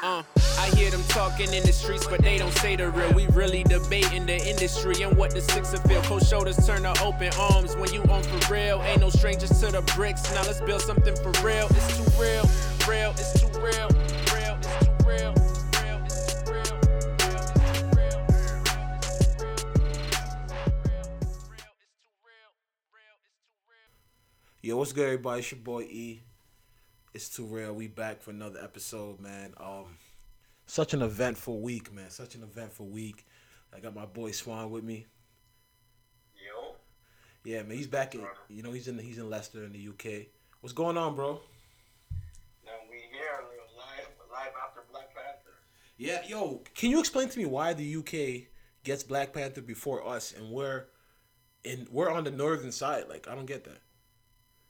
Uh, I hear them talking in the streets, but they don't say the real. We really debating the industry and what the six of feel. Cold shoulders turn to open arms when you on for real. Ain't no strangers to the bricks. Now let's build something for real, it's too real, real, it's too real. Yo, what's good, everybody? It's your boy E. It's too real. We back for another episode, man. Um, such an eventful week, man. Such an eventful week. I got my boy Swan with me. Yo, Yeah, man. He's back in. You know, he's in. He's in Leicester in the UK. What's going on, bro? now we here live, live after Black Panther. Yeah, yo. Can you explain to me why the UK gets Black Panther before us, and we're in we're on the northern side? Like, I don't get that.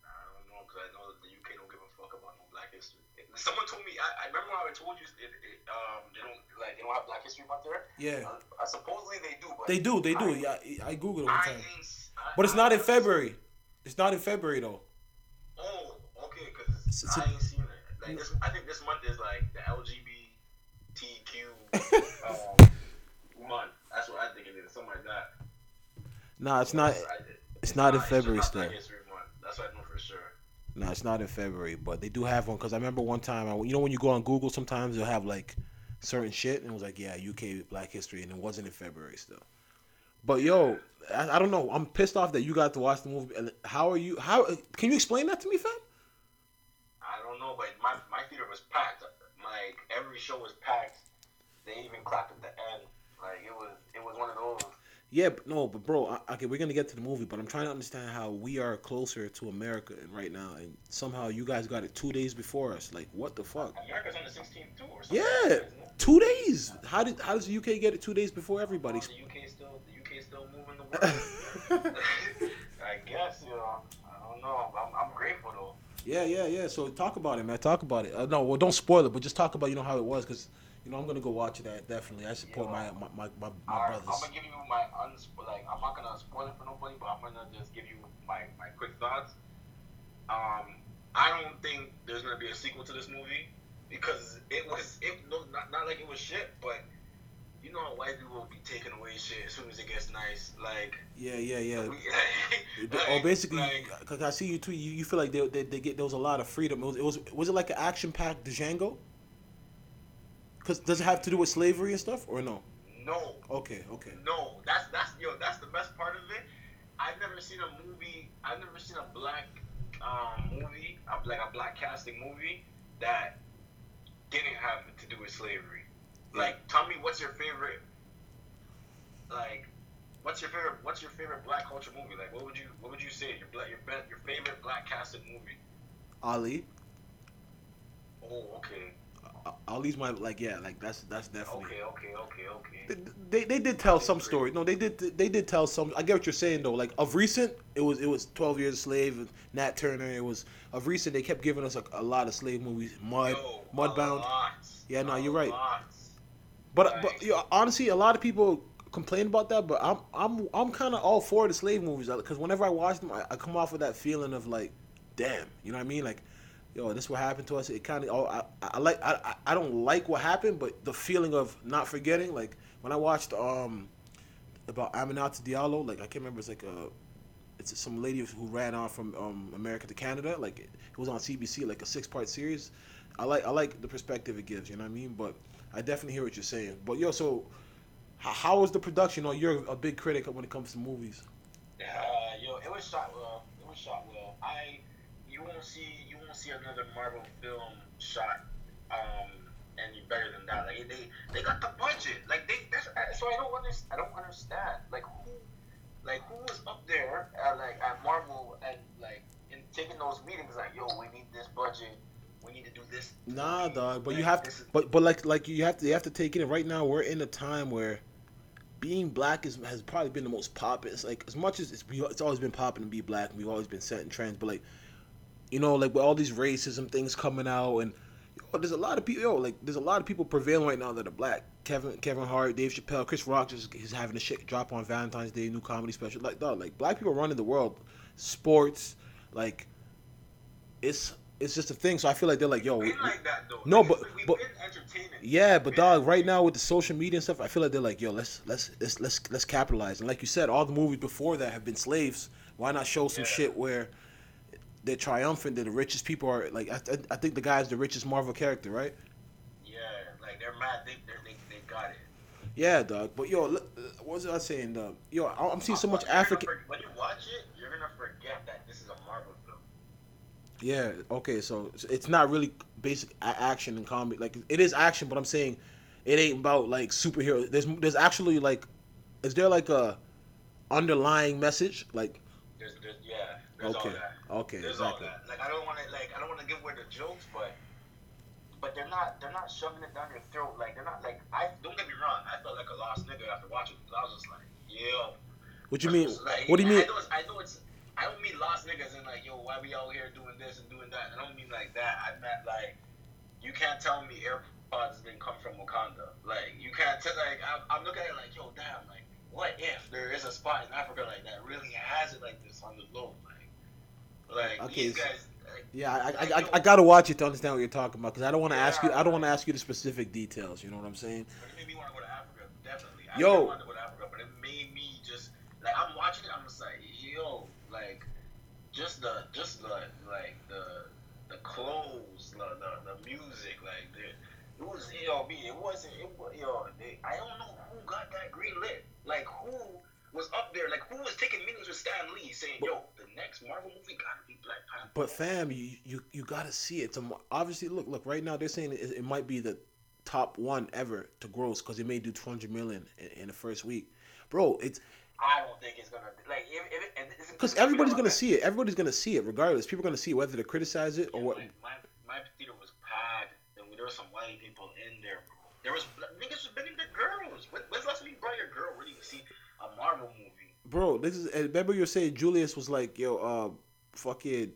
I don't know because I know that the UK don't give a fuck about no Black history. Someone told me. I, I remember how I told you it, it, um they don't like they don't have Black History Month there. Yeah, Uh, uh, supposedly they do, but they do. They do. I, Yeah, I, I googled it one time, I- but it's not in February. It's not in February though. Oh, okay, because I ain't seen it. Like this, I think this month is like the LGBTQ um, month. That's what I think it is, something like that. Nah, it's not. That's what I did. It's not in February still. Black History Month. That's what I know for sure. No, it's not in February, but they do have one because I remember one time. I, you know when you go on Google, sometimes they'll have like certain shit, and it was like, yeah, UK Black History, and it wasn't in February still. But yo, I, I don't know. I'm pissed off that you got to watch the movie. How are you? How can you explain that to me, fam? I don't know, but my, my theater was packed. Like every show was packed. They even clapped at the end. Like it was it was one of those. Yeah, but no, but bro, I, okay, we're gonna get to the movie, but I'm trying to understand how we are closer to America right now, and somehow you guys got it two days before us. Like, what the fuck? America's on the 16th too, or something. Yeah, like that, isn't it? two days. How did how does the UK get it two days before everybody? Oh, the UK still the UK still moving the world. I guess you know. I don't know. I'm, I'm grateful though. Yeah, yeah, yeah. So talk about it, man. Talk about it. Uh, no, well, don't spoil it, but just talk about you know how it was, because you know I'm gonna go watch that definitely. I support my my my, my, my Alright, brothers. I'm gonna give you my unspo- like I'm not gonna spoil it for nobody, but I'm gonna just give you my, my quick thoughts. Um, I don't think there's gonna be a sequel to this movie because it was it no not, not like it was shit, but you know how white people will be taking away shit as soon as it gets nice. Like, Yeah, yeah, yeah. we, oh, like- basically, like, cause I see you tweet. You, you feel like they, they, they get there was a lot of freedom. It was it was was it like an action packed Django? Cause does it have to do with slavery and stuff or no? no, Okay, okay. No, that's that's yo, that's the best part of it. I've never seen a movie. I've never seen a black um, movie, a, like a black casting movie that didn't have to do with slavery. Like, tell me what's your favorite? Like, what's your favorite? What's your favorite black culture movie? Like, what would you what would you say your black your be- your favorite black casted movie? Ali. Oh, okay, Uh, Ali's my like yeah like that's that's definitely. okay, okay, okay, okay. They, they did tell some story. No, they did they did tell some. I get what you're saying though. Like of recent, it was it was Twelve Years a Slave, and Nat Turner. It was of recent. They kept giving us a, a lot of slave movies. Mud, Yo, Mudbound. Yeah, no, you're right. lot. But but you know, honestly, a lot of people complain about that. But I'm I'm I'm kind of all for the slave movies because whenever I watch them, I, I come off with that feeling of like, damn, you know what I mean? Like, yo, this what happened to us. It kind of oh, I, I like I I- don't like what happened, but the feeling of not forgetting. Like when I watched um about Aminata Diallo, like I can't remember. It's like a it's some lady who ran off from um, America to Canada. Like it, it was on CBC, like a six part series. I like I like the perspective it gives. You know what I mean? But I definitely hear what you're saying. But yo, so how, how was the production? Oh, you're a big critic when it comes to movies. Uh, yo, it was shot well. It was shot well. I, you won't see, see another Marvel film shot um any better than that. Like they, they got the budget. Like they, that's so I don't understand. I don't understand. Like who, like who was up there at like at Marvel and like in taking those meetings? Like yo, we need this budget. We need to do this. Nah, dog. But you have to. is- But but like like you have to you have to take it in. Right now, we're in a time where being black is has probably been the most poppin'. It's like as much as it's it's always been popping to be black, and we've always been setting trends. But like, you know, like with all these racism things coming out, and yo, there's a lot of people. Yo, like there's a lot of people prevailing right now that are black. Kevin Kevin Hart, Dave Chappelle, Chris Rock just is having a shit drop on Valentine's Day, new comedy special. Like dog, like black people running the world, sports, like it's it's just a thing. So I feel like they're like, yo, We like that though. No, Like, but- we've but- yeah, but dog, right now with the social media and stuff, I feel like they're like, yo, let's let's let's let's let's capitalize. And like you said, all the movies before that have been slaves. Why not show some Yeah. shit where they're triumphant? They're the richest people are like. I, I think the guy's the richest Marvel character, right? Yeah, like they're mad. They they they got it. Yeah, dog. But yo, look, what was I saying, dog? Yo, I'm seeing so much African. When you watch it, you're gonna forget that this is a Marvel film. Yeah. Okay. So it's not really basic action and comedy. Like it is action, but I'm saying it ain't about like superhero. There's there's actually like, is there like a underlying message? Like There's, there's yeah, there's okay, all that. okay, There's exactly. all that. Like I don't want to like I don't want to give away the jokes, but but they're not they're not shoving it down your throat. Like they're not like I don't get me wrong. I felt like a lost nigga after watching it. I was just like, yo. What you mean? Like, What do you mean? I know, it's, I know it's. I don't mean lost niggas and like, yo, why we out here doing this and doing that. I don't mean like that. I meant like, you can't tell me AirPods didn't come from Wakanda. Like, you can't tell. Like, I'm, I'm looking at it like, yo, damn. Like, what if there is a spot in Africa like that really has it like this on the low? Like, Okay, guys. Like, Yeah, I, I, I, I gotta watch it to understand what you're talking about because I don't want to ask you. I don't want to ask you the specific details. You know what I'm saying? But it made me want to go to Africa, definitely. I Yo. wanted to go to Africa, but it made me just like I'm watching it. I'm just like, yo, like just the just the like the the clothes, the the, the music, like the it was me. It wasn't it was yo. They, I don't know who got that green lit. Like who was up there? Like who was taking meetings with Stan Lee, saying, yo, next Marvel movie gotta be Black Panther. But fam, you you, you gotta see it. It's a, obviously look look right now they're saying it, it might be the top one ever to gross because it may do 200 million in, in the first week, bro. It's I don't think it's gonna like if, if it, and it's- because everybody's gonna that. see it. Everybody's gonna see it regardless. People are gonna see it whether to criticize it or Yeah, what. My, my, my theater was packed, and there were some white people in there. Bro. There was niggas was bringing their girls. Bro, this is. and Remember you were saying Julius was like, yo, uh, fucking.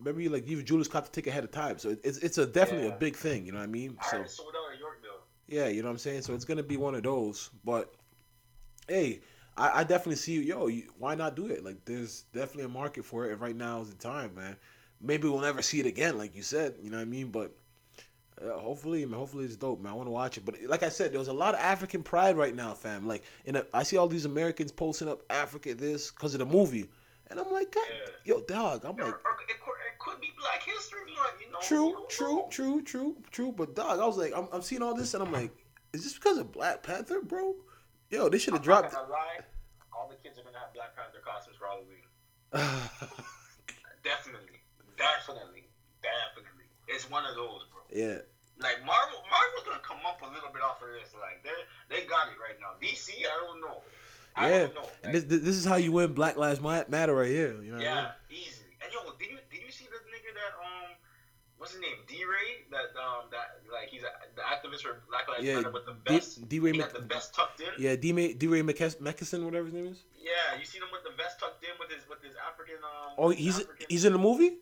Remember you like even Julius caught the ticket ahead of time, so it's it's a definitely Yeah. a big thing. You know what I mean? I So sold out at Yorkville. yeah, you know what I'm saying. So it's gonna be one of those. But hey, I, I definitely see you. yo. You, why not do it? Like there's definitely a market for it, and right now is the time, man. Maybe we'll never see it again, like you said. You know what I mean? But uh, hopefully, man, hopefully it's dope, man. I want to watch it. But like I said, there's a lot of African pride right now, fam. Like, in a, I see all these Americans posting up Africa this because of the movie, and I'm like, God, Yeah. yo, dog. I'm like, it, could, it could be Black History Month, you know? True, true, true, true, true. But dog, I was like, I'm, I'm seeing all this, and I'm like, is this because of Black Panther, bro? Yo, they should have dropped. not gonna lie. All the kids are gonna have Black Panther costumes for Halloween. Definitely, definitely, definitely. It's one of those. Yeah, Like Marvel, Marvel's gonna come up a little bit off of this. Like they they got it right now. DC, I don't know. I yeah. don't know. And Like, this, this is how you win Black Lives Matter right here. You know what I mean? yeah, easy. And yo, did you did you see the nigga that um, what's his name? DeRay. That um that like he's a, the activist for Black Lives Yeah, Matter with the D- vest. DeRay he Mc- the vest tucked in. Yeah, D. DeRay Mckesson, whatever his name is. Yeah, you seen him with the vest tucked in with his with his African um. Oh, he's African, he's in the movie.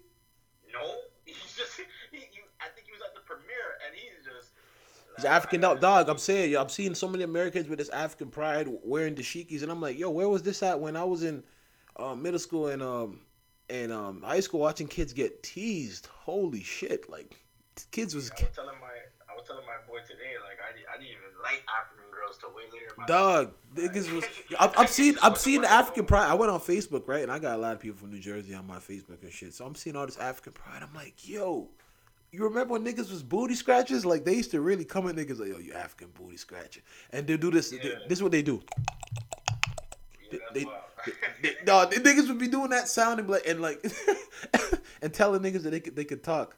no. He's just He's African dog. Dog, I'm saying, yo, I'm seeing so many Americans with this African pride wearing dashikis, and I'm like, yo, where was this at when I was in uh, middle school and um and um high school watching kids get teased? Holy shit! Like kids was I was telling my I was telling my boy today like I, I didn't even like African girls till way later. dog. Niggas was. I'm, I'm seeing I'm seeing the African pride. I went on Facebook right, and I got a lot of people from New Jersey on my Facebook and shit. So I'm seeing all this African pride. I'm like, yo. You remember when niggas was booty scratchers? Like they used to really come at niggas like, "Yo, you African booty scratcher," and they do this. Yeah. This is what they do. Yeah, they- wild. They- no, the niggas would be doing that sound and like and like and telling niggas that they could they could talk.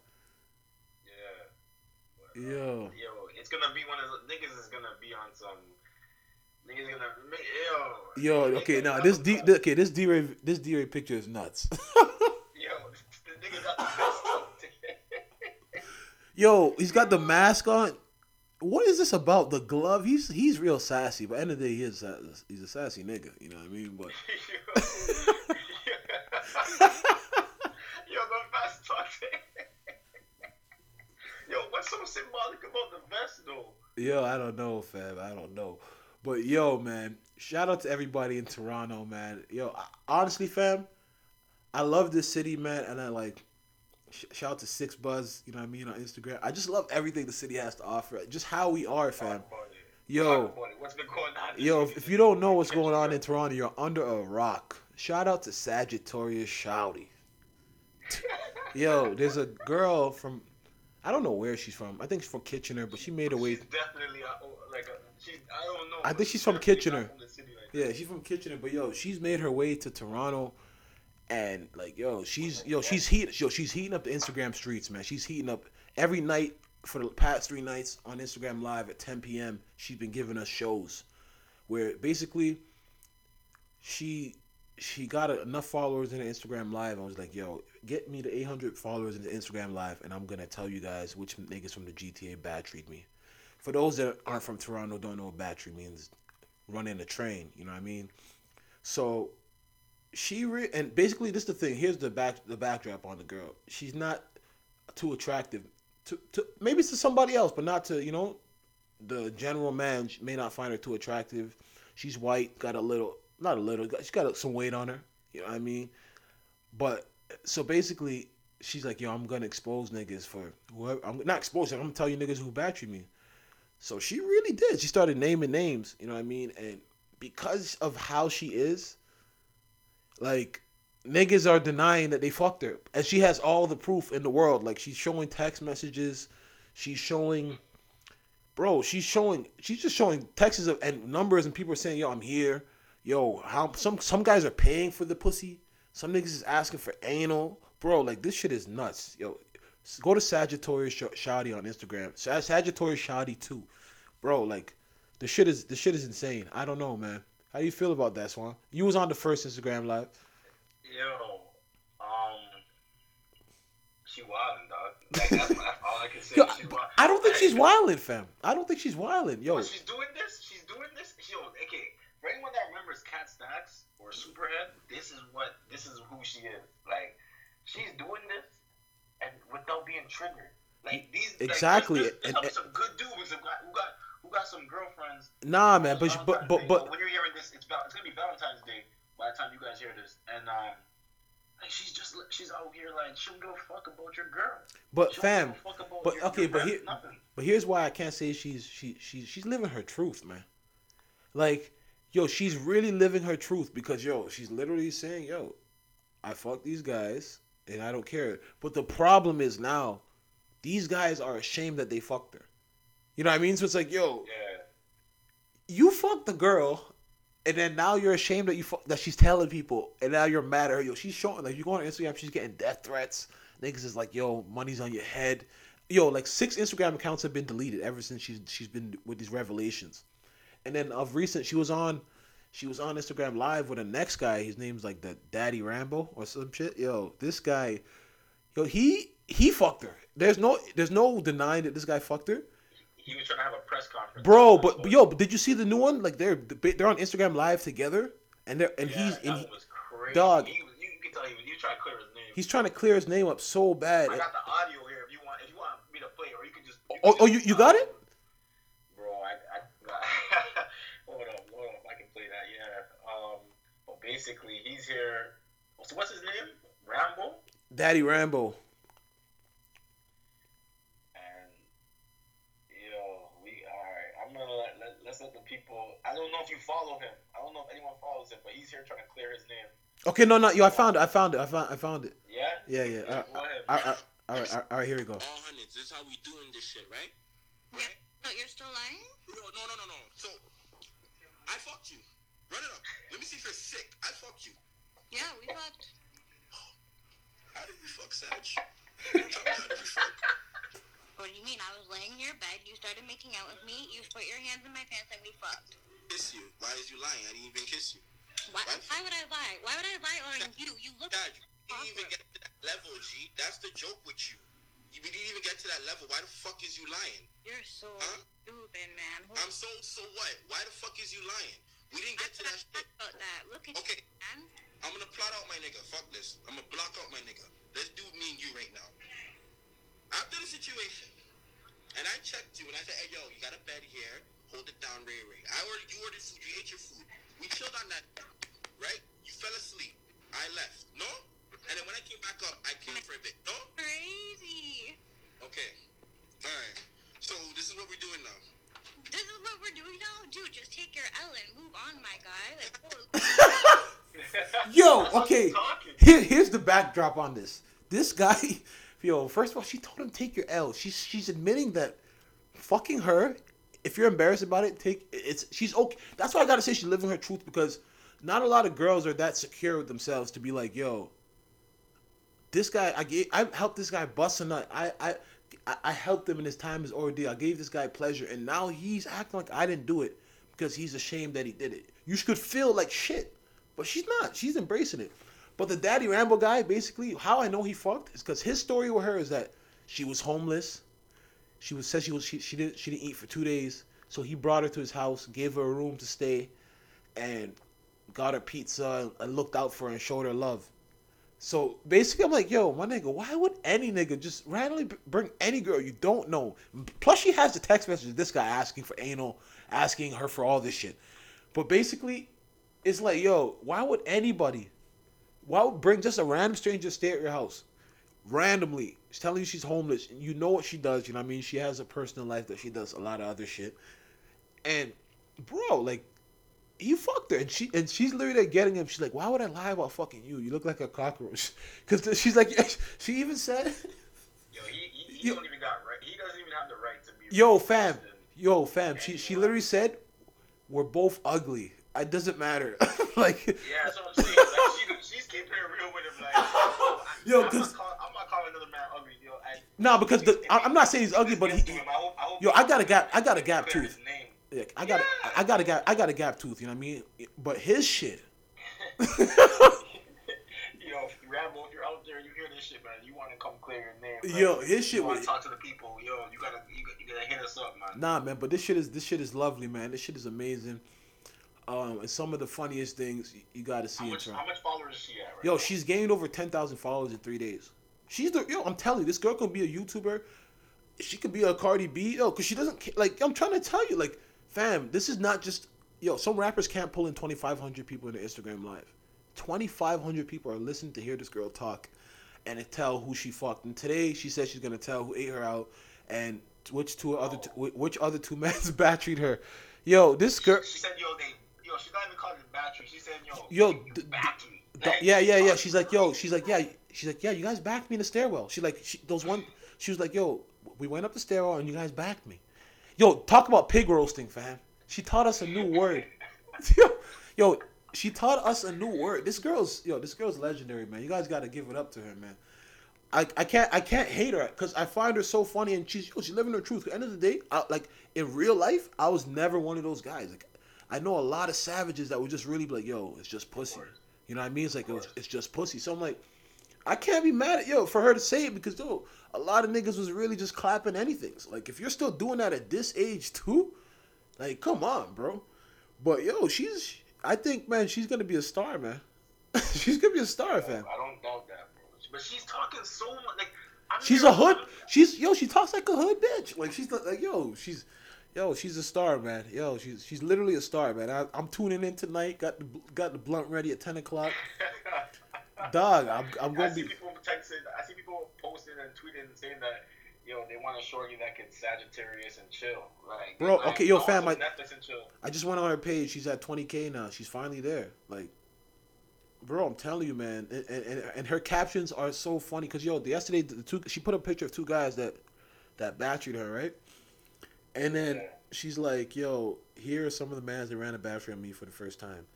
yeah. Yo, Yo, it's gonna be one of the niggas is gonna be on some. Niggas gonna make yo. yo, okay, now this D, okay, this DeRay, this DeRay picture is nuts. Yo, the nigga got. Yo, he's got the mask on. What is this about? The glove? He's he's real sassy, but end of the day, he is he's a sassy nigga. You know what I mean? But Yo, the vest in. Yo, what's so symbolic about the vest though? yo, I don't know, fam. I don't know. But yo, man, shout out to everybody in Toronto, man. Yo, honestly, fam, I love this city, man, and I like. Sh- shout out to 6ixBuzz, you know what I mean, on Instagram. I just love everything the city has to offer. Just how we are, fam. Talk about it. Yo, Talk about it. What's been going on? this yo, if, if you don't know what's going on in Toronto, you're under a rock. Shout out to Sagittarius Shouty. Yo, there's a girl from, I don't know where she's from. I think she's from Kitchener, but she made her way. She's definitely uh, like a, she. I don't know. I think she's from Kitchener. like. Yeah, she's from Kitchener, but yo, she's made her way to Toronto, and like yo, she's yo, she's heat, yo, she's heating up the Instagram streets, man. She's heating up every night for the past three nights on Instagram Live at 10 p.m. She's been giving us shows where basically she she got enough followers in the Instagram Live. I was like, yo, get me the 800 followers in the Instagram Live, and I'm gonna tell you guys which niggas from the GTA bad treat me. For those that aren't from Toronto, don't know what bad treat means running a train. You know what I mean? So she re- and basically this is the thing. Here's the back the backdrop on the girl. She's not too attractive to, to maybe to somebody else, but not to you know the general man may not find her too attractive. She's white, got a little not a little, she's got some weight on her. You know what I mean? But so basically. She's like, yo, I'm gonna expose niggas for whoever. I'm not exposing. I'm gonna tell you niggas who battery me. So she really did. She started naming names, you know what I mean? And because of how she is, like niggas are denying that they fucked her. And she has all the proof in the world. Like she's showing text messages, she's showing bro, she's showing she's just showing texts of, and numbers and people are saying, "Yo, I'm here." Yo, how some some guys are paying for the pussy. Some niggas is asking for anal. Bro, like this shit is nuts. Yo, go to Sagittarius Sh- Shoddy on Instagram. Sagittarius Shoddy too. Bro, like the shit is the shit is insane. I don't know, man. How do you feel about that, Swan? You was on the first Instagram live. Yo, um, she wildin', dog. Like that's, that's all I can say. Yo, She wild- I don't think she's wildin', fam. I don't think she's wildin'. Yo, But she's doing this. She's doing this. Yo, okay. For anyone that remembers Kat Stacks or Superhead, this is what this is who she is. Like, she's doing this, and without being triggered. Like these. Exactly, Like, there's, there's, and- there's some good dudes who got who got got some girlfriends. nah, man. But but but but when you're hearing this, it's it's gonna be Valentine's Day by the time you guys hear this, and um. Like she's just she's out here like she don't give fuck about your girl. but fam. fuck about but your- okay, your but here-. But here's why I can't say she's she she she's living her truth, man. Like, yo, she's really living her truth because yo, she's literally saying, yo, I fuck these guys and I don't care. But the problem is now, these guys are ashamed that they fucked her. You know what I mean? So it's like, yo, Yeah. you fucked the girl, and then now you're ashamed that you fuck, that she's telling people, and now you're mad at her. Yo, she's showing like you go on Instagram, she's getting death threats. Niggas is like, yo, money's on your head. Yo, like six Instagram accounts have been deleted ever since she's she's been with these revelations. And then of recent, she was on, she was on Instagram live with a next guy. His name's like the Daddy Rambo or some shit. Yo, this guy, yo, he he fucked her. There's no there's no denying that this guy fucked her. He was trying to have a press conference. Bro, but, but yo, but did you see the new one? Like they're they're on Instagram live together, and they're and Yeah, he's and he, dog. He, you, you can tell he was, he trying to clear his name. he's trying to clear his name up so bad. I got the audio here if you want. If you want me to play, or you can just. Oh, can oh, just- you, you got it? Bro, I, I hold up, hold up. I can play that. Yeah. Um. Basically, he's here. So what's his name? Rambo. Daddy Rambo. And yo, we alright. I'm gonna let, let the people. I don't know if you follow him. I don't know if anyone follows him, but he's here trying to clear his name. Okay, no, no, yo, I found it. I found it. I found I found it. Yeah. Yeah, yeah. Uh, I, I, I, all right, all right, all right, here we go. all hundreds. This is how we doing this shit, right? Yeah. No, you're still lying? No, no, no, no, no. So, I fucked you. Run it up. Let me see if you're sick. I fucked you. Yeah, we fucked. How did we fuck, Sag? How did we fuck? What do you mean? I was laying in your bed, you started making out with me, you put your hands in my pants, and we fucked. Kiss you. Why is you lying? I didn't even kiss you. Why, why would I lie? Why would I lie on you? You look Dad, you didn't even get to that level, G. That's the joke with you. You didn't even get to that level. Why the fuck is you lying? You're so Huh? stupid, man. Who I'm so, so what? Why the fuck is you lying? We didn't get to that shit. about that? Look at Okay. you, man. I'm gonna plot out my nigga. Fuck this. I'm gonna block out my nigga. Let's do me and you right now. After the situation, and I checked you and I said, hey yo, you got a bed here. Hold it down, Ray Ray. I ordered you ordered food, you ate your food. We chilled on that, right? You fell asleep. I left. No? And then when I came back up, I came for a bit. No? Crazy. Okay. Alright. So this is what we're doing now. This is what we're doing now, dude. Just take your L and move on, my guy. Like, oh, Yo, okay. Here, here's the backdrop on this. This guy, yo, first of all, she told him take your L. She's she's admitting that fucking her. If you're embarrassed about it, take it's. She's okay. That's why I gotta say she's living her truth because not a lot of girls are that secure with themselves to be like, yo, this guy, I gave, I helped this guy bust a nut. I, I, I- helped him in his time, his ordeal. I gave this guy pleasure, and now he's acting like I didn't do it because he's ashamed that he did it. You should feel like shit, but she's not. She's embracing it. But the Daddy Rambo guy, basically, how I know he fucked is because his story with her is that she was homeless. She was said she was she, she didn't she didn't eat for two days, so he brought her to his house, gave her a room to stay, and got her pizza and looked out for her and showed her love. So basically, I'm like, yo, my nigga, why would any nigga just randomly bring any girl you don't know? Plus, she has the text message of this guy asking for anal, asking her for all this shit. But basically, it's like, yo, why would anybody, why would bring just a random stranger stay at your house? Randomly, she's telling you she's homeless. and You know what she does, you know what I mean? She has a personal life that she does a lot of other shit. And, bro, like, you fucked her, and she and she's literally getting him. She's like, "Why would I lie about fucking you? You look like a cockroach." Because she's like, she even said, Yo, he, he, he Yo- don't even got right. He doesn't even have the right to be. "Yo, fam, yo, fam." She she literally said, "We're both ugly. It doesn't matter." like, Yeah, what I'm saying. Like, she, she's keeping it real with him. Like, I, Yo, I'm, 'cause- not call, I'm not calling another man ugly. Yo, I, no, because the, I, I'm not saying he's ugly, but he, I hope, I hope yo, I got a gap, I got a gap tooth. Yeah, I got, Yeah. I got a gap, I got a gap tooth. You know what I mean? But his shit. Yo, Rambo, if you're out there, and you hear this shit, man. You want to come clear your name. Yo, his shit You want to talk to the people. Yo, you gotta, you gotta, you gotta hit us up, man. Nah, man, but this shit is this shit is lovely, man. This shit is amazing. Um, and some of the funniest things you got to see How in much, how much followers is she at? Right Yo, now? she's gained over ten thousand followers in three days. She's the yo. I'm telling you, this girl could be a YouTuber. She could be a Cardi B. Yo, cause she doesn't like. I'm trying to tell you, like, fam, this is not just yo. Some rappers can't pull in 2,500 people in their Instagram live. 2,500 people are listening to hear this girl talk, and to tell who she fucked. And today she said she's gonna tell who ate her out, and which two other two, which other two men battered her. Yo, this girl. She said, yo, they, yo, she's not even calling it battery. She said, yo, Yo, you d- backed me. D- Like, yeah, yeah, yeah. She's like, yo, she's like, yeah, she's like, yeah. You guys backed me in the stairwell. She like, she, those one. She was like, yo, we went up the stairwell and you guys backed me. Yo, talk about pig roasting, fam. She taught us a new word. yo, yo, she taught us a new word. This girl's, yo, this girl's legendary, man. You guys got to give it up to her, man. I, I can't I can't hate her because I find her so funny and she's yo, she's living her truth. At the end of the day, I, like in real life, I was never one of those guys. Like I know a lot of savages that would just really be like, "Yo, it's just pussy." You know what I mean? It's like it was, it's just pussy. So I'm like, I can't be mad at yo for her to say it because yo, a lot of niggas was really just clapping anything. So, like if you're still doing that at this age too, like come on, bro. But yo, she's I think man, she's gonna be a star, man. she's gonna be a star, fam. I don't doubt that, bro. But she's talking so much. Like, I'm She's a hood. She's yo. She talks like a hood bitch. Like she's like yo. She's yo. She's a star, man. Yo. She's she's literally a star, man. I, I'm tuning in tonight. Got the got the blunt ready at ten o'clock. Dog, I'm I'm gonna see be. people texting. I see people posting and tweeting and saying that, yo, they want a shorty that can Sagittarius and chill. Like, Bro, like, okay, yo, I fam, I- Netflix and chill. I just went on her page. She's at 20k now. She's finally there. Like, bro, I'm telling you, man. And and, and her captions are so funny because yo, yesterday the two she put a picture of two guys that that battered her, right? And then Yeah. she's like, "Yo, here are some of the mans that ran a battery on me for the first time."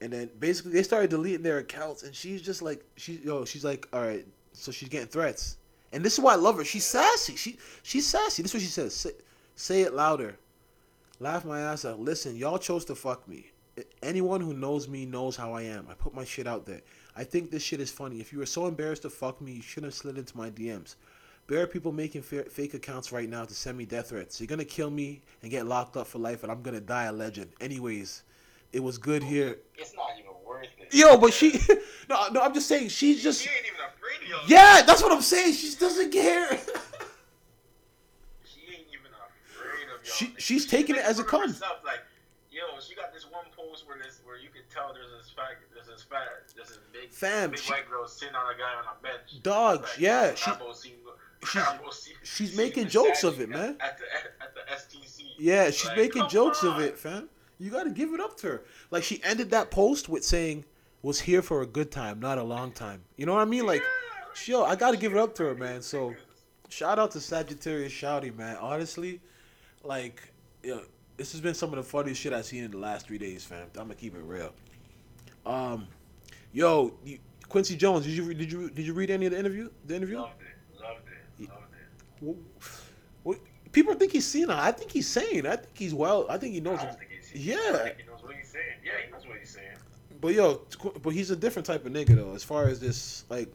And then basically they started deleting their accounts, and she's just like, she yo, she's like, all right, so she's getting threats, and this is why I love her. She's sassy. She she's sassy. This is what she says. Say, say it louder. Laugh my ass out. Listen, y'all chose to fuck me. Anyone who knows me knows how I am. I put my shit out there. I think this shit is funny. If you were so embarrassed to fuck me, you shouldn't have slid into my DMs. There are people making fa- fake accounts right now to send me death threats. You're gonna kill me and get locked up for life, and I'm gonna die a legend. Anyways, it was good here. It's not even worth it. Yo, but she, no, no, I'm just saying she's just, She ain't even afraid of yeah, that's what I'm saying. She doesn't care. She ain't even afraid of y'all. She- she's taking it as it comes. Like, yo, she got this one post where this where you can tell there's this fat there's this fat there's this big Fam, big she- white girl sitting on a guy on a bench. Dog, Like, yeah, she- she's- she's making jokes of it, man. At the at the STC. Yeah, she's Like, making jokes of it, fam. You got to give it up to her. Like she ended that post with saying, "Was here for a good time, not a long time." You know what I mean? Like, Yeah, yo, I got to give it up to her, man. So, shout out to Sagittarius Shouty, man. Honestly, like, yo, this has been some of the funniest shit I've seen in the last three days, fam. I'm gonna keep it real. Um, yo, you, Quincy Jones, did you did you did you read any of the interview? The interview? Loved it. Loved it. Loved it. Well, well, people think he's senile. I think he's sane. I think he's well. I think he knows. Think Yeah. I think he knows what he's saying. Yeah, he knows what he's saying. But yo, but he's a different type of nigga though. As far as this, like,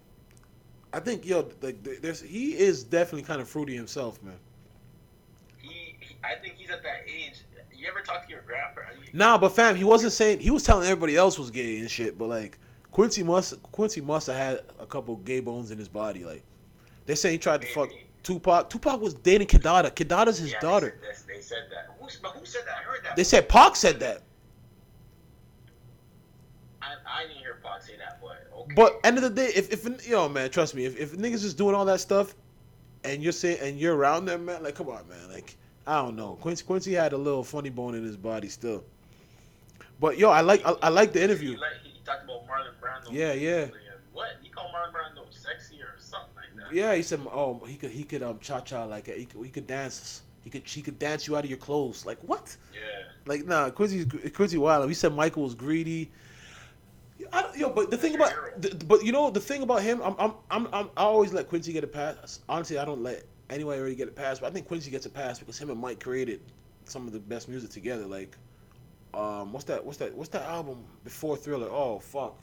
I think yo, like, there's he is definitely kind of fruity himself, man. He, he, I think he's at that age. You ever talk to your grandpa? You- Nah, but fam, he wasn't saying he was telling everybody else was gay and shit. But like, Quincy must Quincy must have had a couple gay bones in his body. Like, they say he tried to fuck Tupac. Tupac was dating Kidada. Kidada's his Yeah, daughter. They said, they said that. Who, but who said that? I heard that. They said Pac said that. I, I didn't hear Pac say that, but okay. But end of the day, if if yo man, trust me, if if niggas is doing all that stuff, and you're saying and you're around them, man, like come on, man, like I don't know, Quincy Quincy had a little funny bone in his body still. But yo, I like I, I like the interview. He, like, he talked about Marlon Brando. Yeah, yeah. What? He called Marlon Brando sexy or something like that. Yeah, he said, oh, he could he could um cha cha like he could he could dance. He could she could dance you out of your clothes. Like what? Yeah. Like nah, Quincy Quincy Wild. He said Michael was greedy. I don't, yo, but the thing about, the, but you know, the thing about him, I'm, I'm, I'm, I'm, I always let Quincy get a pass. Honestly, I don't let anybody really get a pass, but I think Quincy gets a pass because him and Mike created some of the best music together. Like, um, what's that? What's that? What's that album before Thriller? Oh fuck.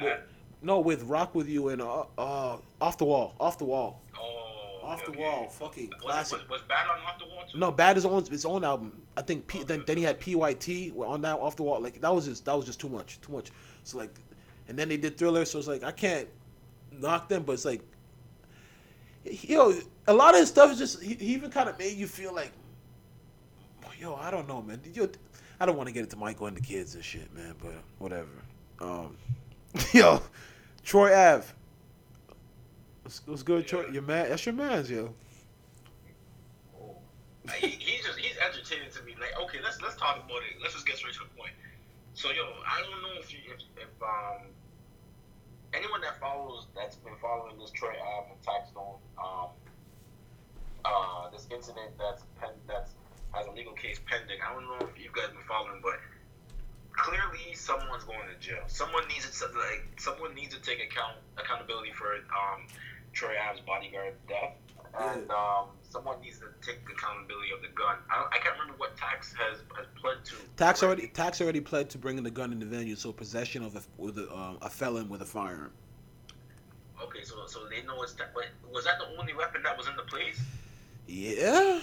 With, no, with Rock with You and uh, uh, Off the Wall, Off the Wall, Oh. Off the. Wall, fucking Was, classic. was, was Bad on Off the Wall too? No, Bad is on his own album. I think P, then then he had PYT on that off the wall. Like that was just that was just too much, too much. So like, and then they did Thriller. So it's like I can't knock them, but it's like, yo, a lot of his stuff is just he, he even kind of made you feel like, yo, I don't know, man. Yo, I don't want to get into Michael and the kids and shit, man. But whatever. Um, yo, Troy Ave. What's, what's good, Troy? Your man, that's your man's, yo. Oh. He, he's just he's entertaining to me. Like, okay, let's let's talk about it. Let's just get straight to the point. So, yo, I don't know if you if, if um anyone that follows that's been following this Troy Ave and Taxstone um uh this incident that's pen, that's has a legal case pending. I don't know if you guys been following, but clearly someone's going to jail. Someone needs to like someone needs to take account accountability for um Troy Ave's bodyguard death, and um, someone needs to take accountability of the gun. I, I can't remember what tax has has pled to. Tax already tax already pled to bringing the gun in the venue, so possession of a, with a, um, a felon with a firearm. Okay, so so they know it's. Ta- but was that the only weapon that was in the place? Yeah,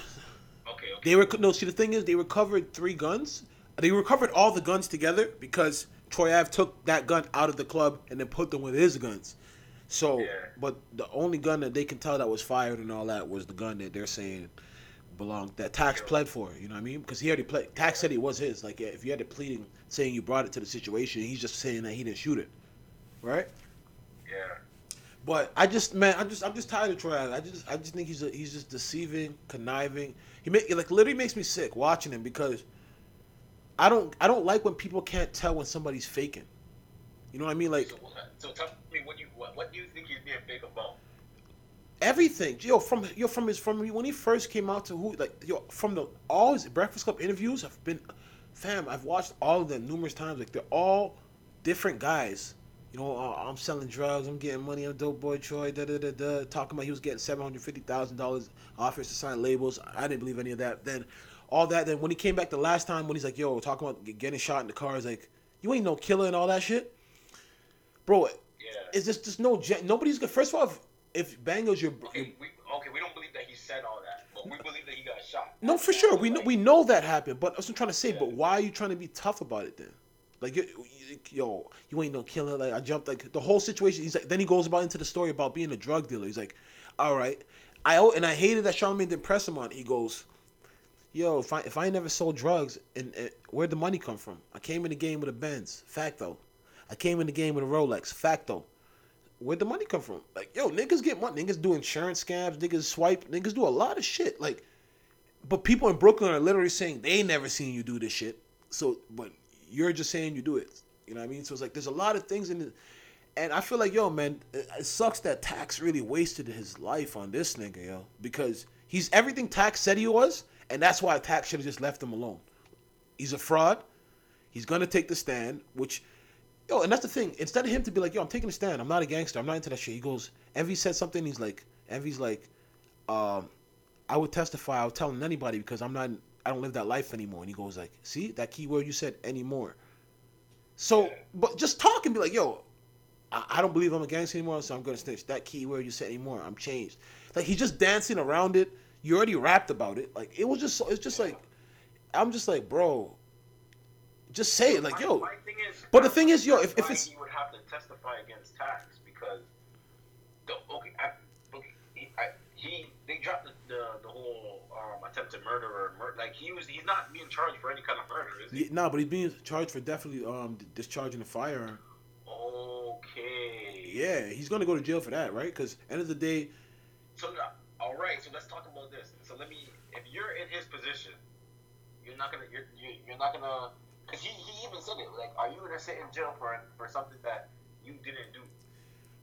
Okay, okay. they were no. See, the thing is, they recovered three guns. They recovered all the guns together because Troy Ave took that gun out of the club and then put them with his guns. So, Yeah. but the only gun that they can tell that was fired and all that was the gun that they're saying belonged that Tax pled for. You know what I mean? Because he already pled. Tax said it was his. Like, if you had it pleading saying you brought it to the situation, he's just saying that he didn't shoot it, right? Yeah. But I just man, I just I'm just tired of Troy. Ave. I just I just think he's a, he's just deceiving, conniving. He make like literally makes me sick watching him because I don't I don't like when people can't tell when somebody's faking. You know what I mean? Like So, so tell me what you what, what do you think he's being fake about? everything, yo, from yo from his from when he first came out to who like yo from the all his Breakfast Club interviews I've been, fam. I've watched all of them numerous times. Like they're all different guys. You know, uh, I'm selling drugs. I'm getting money. I'm dope boy Troy. Da da da da. Talking about he was getting seven hundred fifty thousand dollars offers to sign labels. I didn't believe any of that. Then all that. Then when he came back the last time, when he's like, "Yo, talking about getting shot in the car," is like, "You ain't no killer and all that shit, bro." Yeah. It's just there's no nobody's good. First of all, if, if Banga's your, okay, we okay, we don't believe that he said all that, but we believe that he got shot. No, for sure. We know, we know that happened, but what I'm trying to say. But why are you trying to be tough about it then? Like, yo, you ain't no killer. Like, I jumped. Like the whole situation. He's like, then he goes about into the story about being a drug dealer. He's like, all right, I oh, and I hated that Charlamagne didn't press him on. it. He goes, yo, if I if I never sold drugs, and, and where'd the money come from? I came in the game with a Benz, facto. I came in the game with a Rolex, facto. Where'd the money come from? Like, yo, niggas get money. Niggas do insurance scams. Niggas swipe. Niggas do a lot of shit. Like, but people in Brooklyn are literally saying they never seen you do this shit. So, but you're just saying you do it. You know what I mean? So it's like there's a lot of things in it. And I feel like, yo, man, it it sucks that Tax really wasted his life on this nigga, yo. Because he's everything Tax said he was, and that's why Tax should have just left him alone. He's a fraud. He's gonna take the stand, which, yo, and that's the thing. Instead of him to be like, yo, I'm taking a stand. I'm not a gangster. I'm not into that shit. He goes, Envy said something. He's like, Envy's like, um, I would testify. I would tell anybody because I'm not. I don't live that life anymore. And he goes like, see that key word you said anymore. So, but just talk and be like, yo, I, I don't believe I'm a gangster anymore, so I'm gonna snitch. That key word you said anymore, I'm changed. Like he's just dancing around it. You already rapped about it. Like it was just. so It's just like, I'm just like, bro. Just say it, like, My- yo. my thing is- But the thing is, yo, if- if it's- he would have to testify against tax because the okay, I, okay, he, I, he they dropped the, the, the whole um, attempted murder or mur- like he was he's not being charged for any kind of murder, is he? Yeah, nah, but he's being charged for definitely um discharging a firearm. Okay. Yeah, he's gonna go to jail for that, right? Because end of the day, So all right, so let's talk about this. So let me, if you're in his position, you're not gonna, you're you're, you're not gonna, because he, he even said it. Like, are you gonna sit in jail for for something that you didn't do?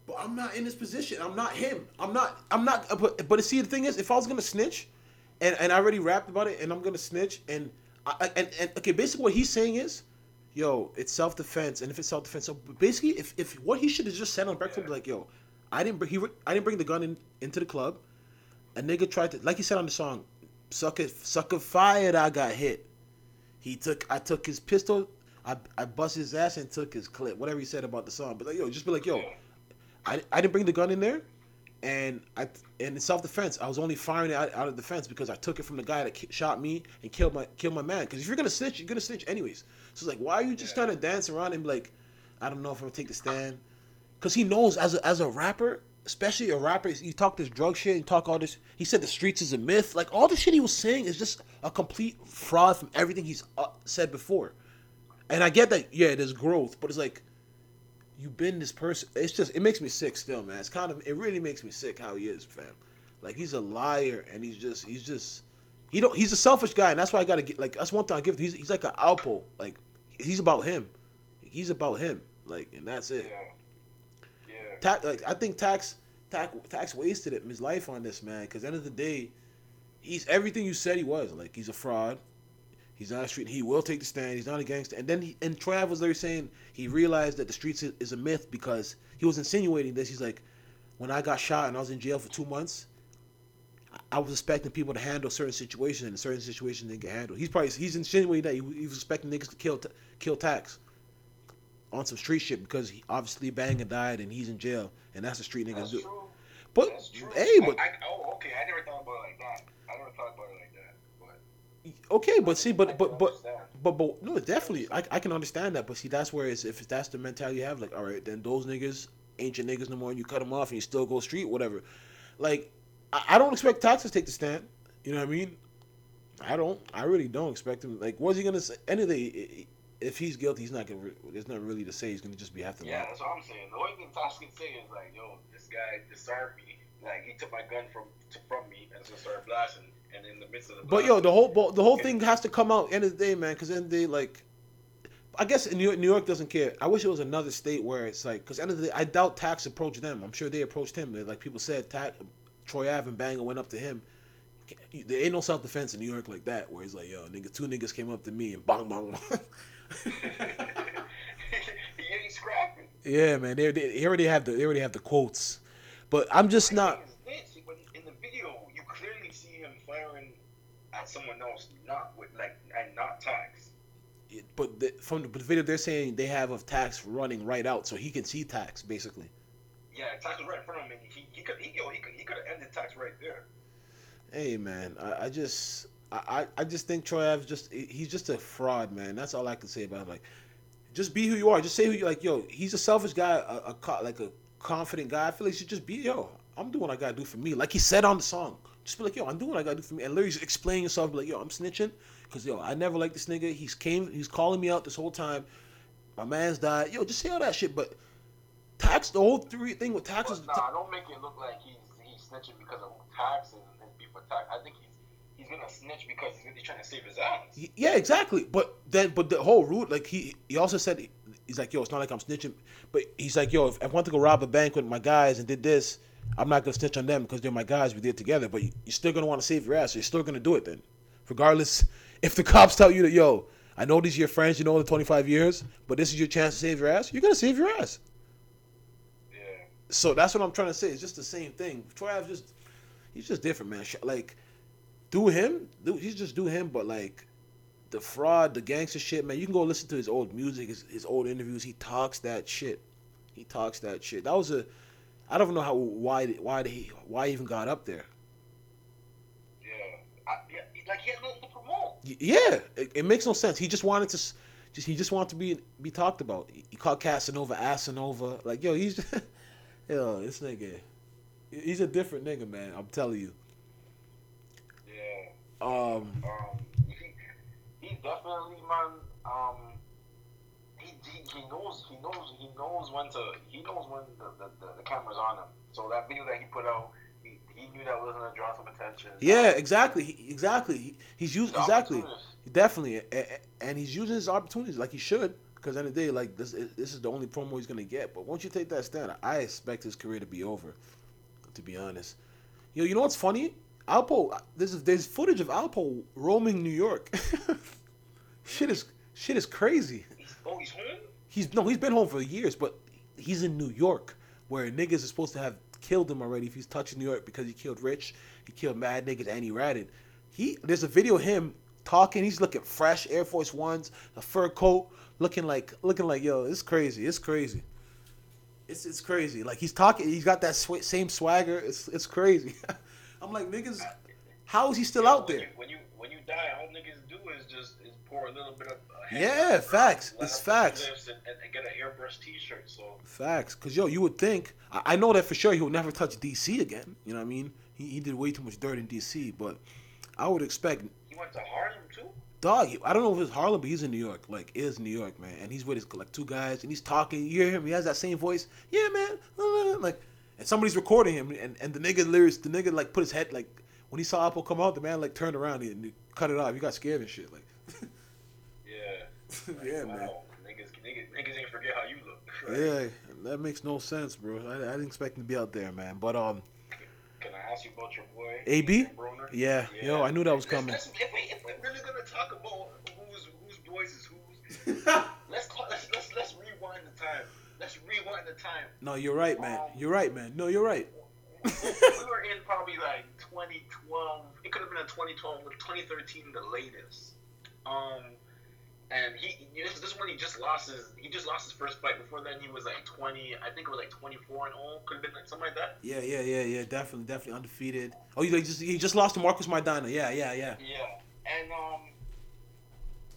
but I'm not in this position. I'm not him. I'm not. I'm not. uh, But but see, the thing is, if I was gonna snitch, and and I already rapped about it, and I'm gonna snitch, and I and and okay, basically what he's saying is, yo, it's self defense, and if it's self defense, so basically, if if what he should have just said on breakfast, be like, yo, I didn't bring he I didn't bring the gun in into the club. A nigga tried to, like he said on the song, sucker sucker fired. I got hit. He took I took his pistol. I, I bust his ass and took his clip. Whatever he said about the song, but like yo, just be like yo, I, I didn't bring the gun in there, and I and in self defense I was only firing it out, out of defense because I took it from the guy that ki- shot me and killed my killed my man. Because if you're gonna snitch, you're gonna snitch anyways. So it's like why are you just trying to dance around and be like, I don't know if I'm gonna take the stand, because he knows as a as a rapper. Especially a rapper, you talk this drug shit, you talk all this. He said the streets is a myth. Like all the shit he was saying is just a complete fraud from everything he's uh, said before. And I get that, yeah, there's growth, but it's like you've been this person. It's just it makes me sick still, man. It's kind of it really makes me sick how he is, fam. Like he's a liar and he's just he's just he don't he's a selfish guy and that's why I gotta get like that's one thing I give. He's he's like an alpo. Like he's about him. He's about him. Like and that's it. Yeah. Tax, like I think tax tax tax wasted it, his life on this man. Because at the end of the day, he's everything you said he was. Like he's a fraud. He's not a street. He will take the stand. He's not a gangster. And then he, and Ave was there saying he realized that the streets is, a myth because he was insinuating this. He's like, when I got shot and I was in jail for two months, I- I was expecting people to handle certain situations, and certain situations didn't get handled. He's probably he's insinuating that he, he was expecting niggas to kill kill tax on some street shit because he obviously banged and died and he's in jail and that's the street niggas That's do. true. But That's true. hey, but I, I, oh, okay. I never thought about it like that. I never thought about it like that. But okay, but see, but but but but but no, definitely, I, I can understand that. But see, that's where it's if that's the mentality you have, like, all right, then those niggas ain't your niggas no more, and you cut them off, and you still go street, whatever. Like, I, I don't expect Tax to take the stand. You know what I mean? I don't. I really don't expect him. Like, what's he gonna say? Anything. If he's guilty, he's not gonna. re- There's nothing really to say. He's gonna just be have to. Yeah, lie. that's what I'm saying. The only thing Tosh can say is like, "Yo, this guy disarmed me. Like he took my gun from to, from me and just started blasting." And in the midst of the But yo, the whole the whole thing has to come out end of the day, man. Because end of the day, like, I guess in New York, New York doesn't care. I wish it was another state where it's like, because end of the day, I doubt Tax approached them. I'm sure they approached him. Like people said, Tax, Troy Ave and Banga went up to him. There ain't no self defense in New York like that, where he's like, yo, nigga, two niggas came up to me and bang bang. bang. he ain't scrapping. yeah, man, they, they, they already have the they already have the quotes, but I'm just not. The this, when in the video, you clearly see him firing at someone else, not with like and not tax. But the, from the video, they're saying they have of Tax running right out, so he can see Tax basically. Yeah, tax was right in front of him. And he he could he, yo, he could he could have ended tax right there. Hey man, I, I just I, I just think Troy Ave's just he's just a fraud, man. That's all I can say about him. Like, just be who you are. Just say who you like. Yo, he's a selfish guy, a, a like a confident guy. I feel like he should just be yo. I'm doing what I gotta do for me. Like he said on the song, Just be like, yo, I'm doing what I gotta do for me, and literally just explain yourself. Be like, yo, I'm snitching, cause yo, I never liked this nigga. He's came, he's calling me out this whole time. My man's died. Yo, just say all that shit. But tax, the whole three thing with taxes. Nah, don't make it look like he's he's snitching because of taxes and beef tax. I think he's he's gonna snitch because he's, trying to save his ass. Yeah, exactly. But then, but the whole route, like he, he also said, he's like, yo, it's not like I'm snitching, but he's like, yo, if I want to go rob a bank with my guys and did this, I'm not gonna snitch on them because they're my guys. We did together. But you, you're still gonna want to save your ass. So you're still gonna do it then, regardless. If the cops tell you that, yo, I know these are your friends, you know, the 25 years, but this is your chance to save your ass. You're gonna save your ass. Yeah. So that's what I'm trying to say. It's just the same thing. Troy just, he's just different, man. Like, do him, he's just do him, but like, the fraud, the gangster shit, man. You can go listen to his old music, his, his old interviews. He talks that shit. He talks that shit. That was a, I don't know how why why he why he even got up there. Yeah. I, yeah. Like he had nothing to promote. Yeah, it, it makes no sense. He just wanted to, just he just wanted to be be talked about. He called Casanova Asanova. Like yo, he's, yo, this nigga, he's a different nigga, man. I'm telling you. Um, Um. He, he definitely man. Um. He, he, he knows he knows he knows when to he knows when the, the, the, the camera's on him. So that video that he put out, he, he knew that was gonna draw some attention. yeah, exactly, he, exactly. He, he's used exactly, definitely, a- a- and he's using his opportunities like he should. Because end of the day, like this, is- this is the only promo he's gonna get. But once you take that stand, I expect his career to be over. To be honest, yo, you know what's funny? Alpo, there's there's footage of Alpo roaming New York. shit is shit is crazy. He's, oh, he's home. He's no, he's been home for years, but he's in New York, where niggas are supposed to have killed him already if he's touching New York because he killed Rich, he killed mad niggas, and he ratted. He there's a video of him talking. He's looking fresh, Air Force Ones, a fur coat, looking like looking like yo. It's crazy. It's crazy. It's it's crazy. Like he's talking. He's got that sw- same swagger. It's it's crazy. I'm like niggas. How is he still Yeah, out when there? You, when you when you die, all niggas do is just is pour a little bit of. Uh, Yeah, facts. It's facts. And, and, get an airbrush T-shirt. So Facts, cause yo, you would think I, I know that for sure he will never touch DC again. You know what I mean? He, he did way too much dirt in DC, but I would expect he went to Harlem too. dog. I don't know if it's Harlem, but he's in New York. Like, is New York, man, and he's with his like two guys, and he's talking. You hear him? He has that same voice. Yeah, man. Like, and somebody's recording him, and, and the nigga lyrics, the nigga like put his head like when he saw Alpo come out, the man like turned around and he cut it off. He got scared and shit. Like, Yeah. yeah, wow. man. Niggas, niggas, niggas ain't forget how you look. Yeah, that makes no sense, bro. I, I didn't expect him to be out there, man. But um, Can I ask you about your boy? AB? Broner? Yeah, yo, I knew that was coming. Let's, let's, if, we, if we're really gonna talk about who's whose boys is whose, let's, talk, let's let's let's rewind the Rewind the time. No, you're right, man. You're right, man. No, you're right. we were in probably like 2012. It could have been a 2012 or 2013, the latest. Um, and he this, this one he just lost his he just lost his first fight. Before then he was like 20. I think it was like 24 and 0. Could have been like something like that. Yeah, yeah, yeah, yeah. Definitely, definitely undefeated. Oh, you just he just lost to Marcos Maidana. Yeah, yeah, yeah. Yeah, and um,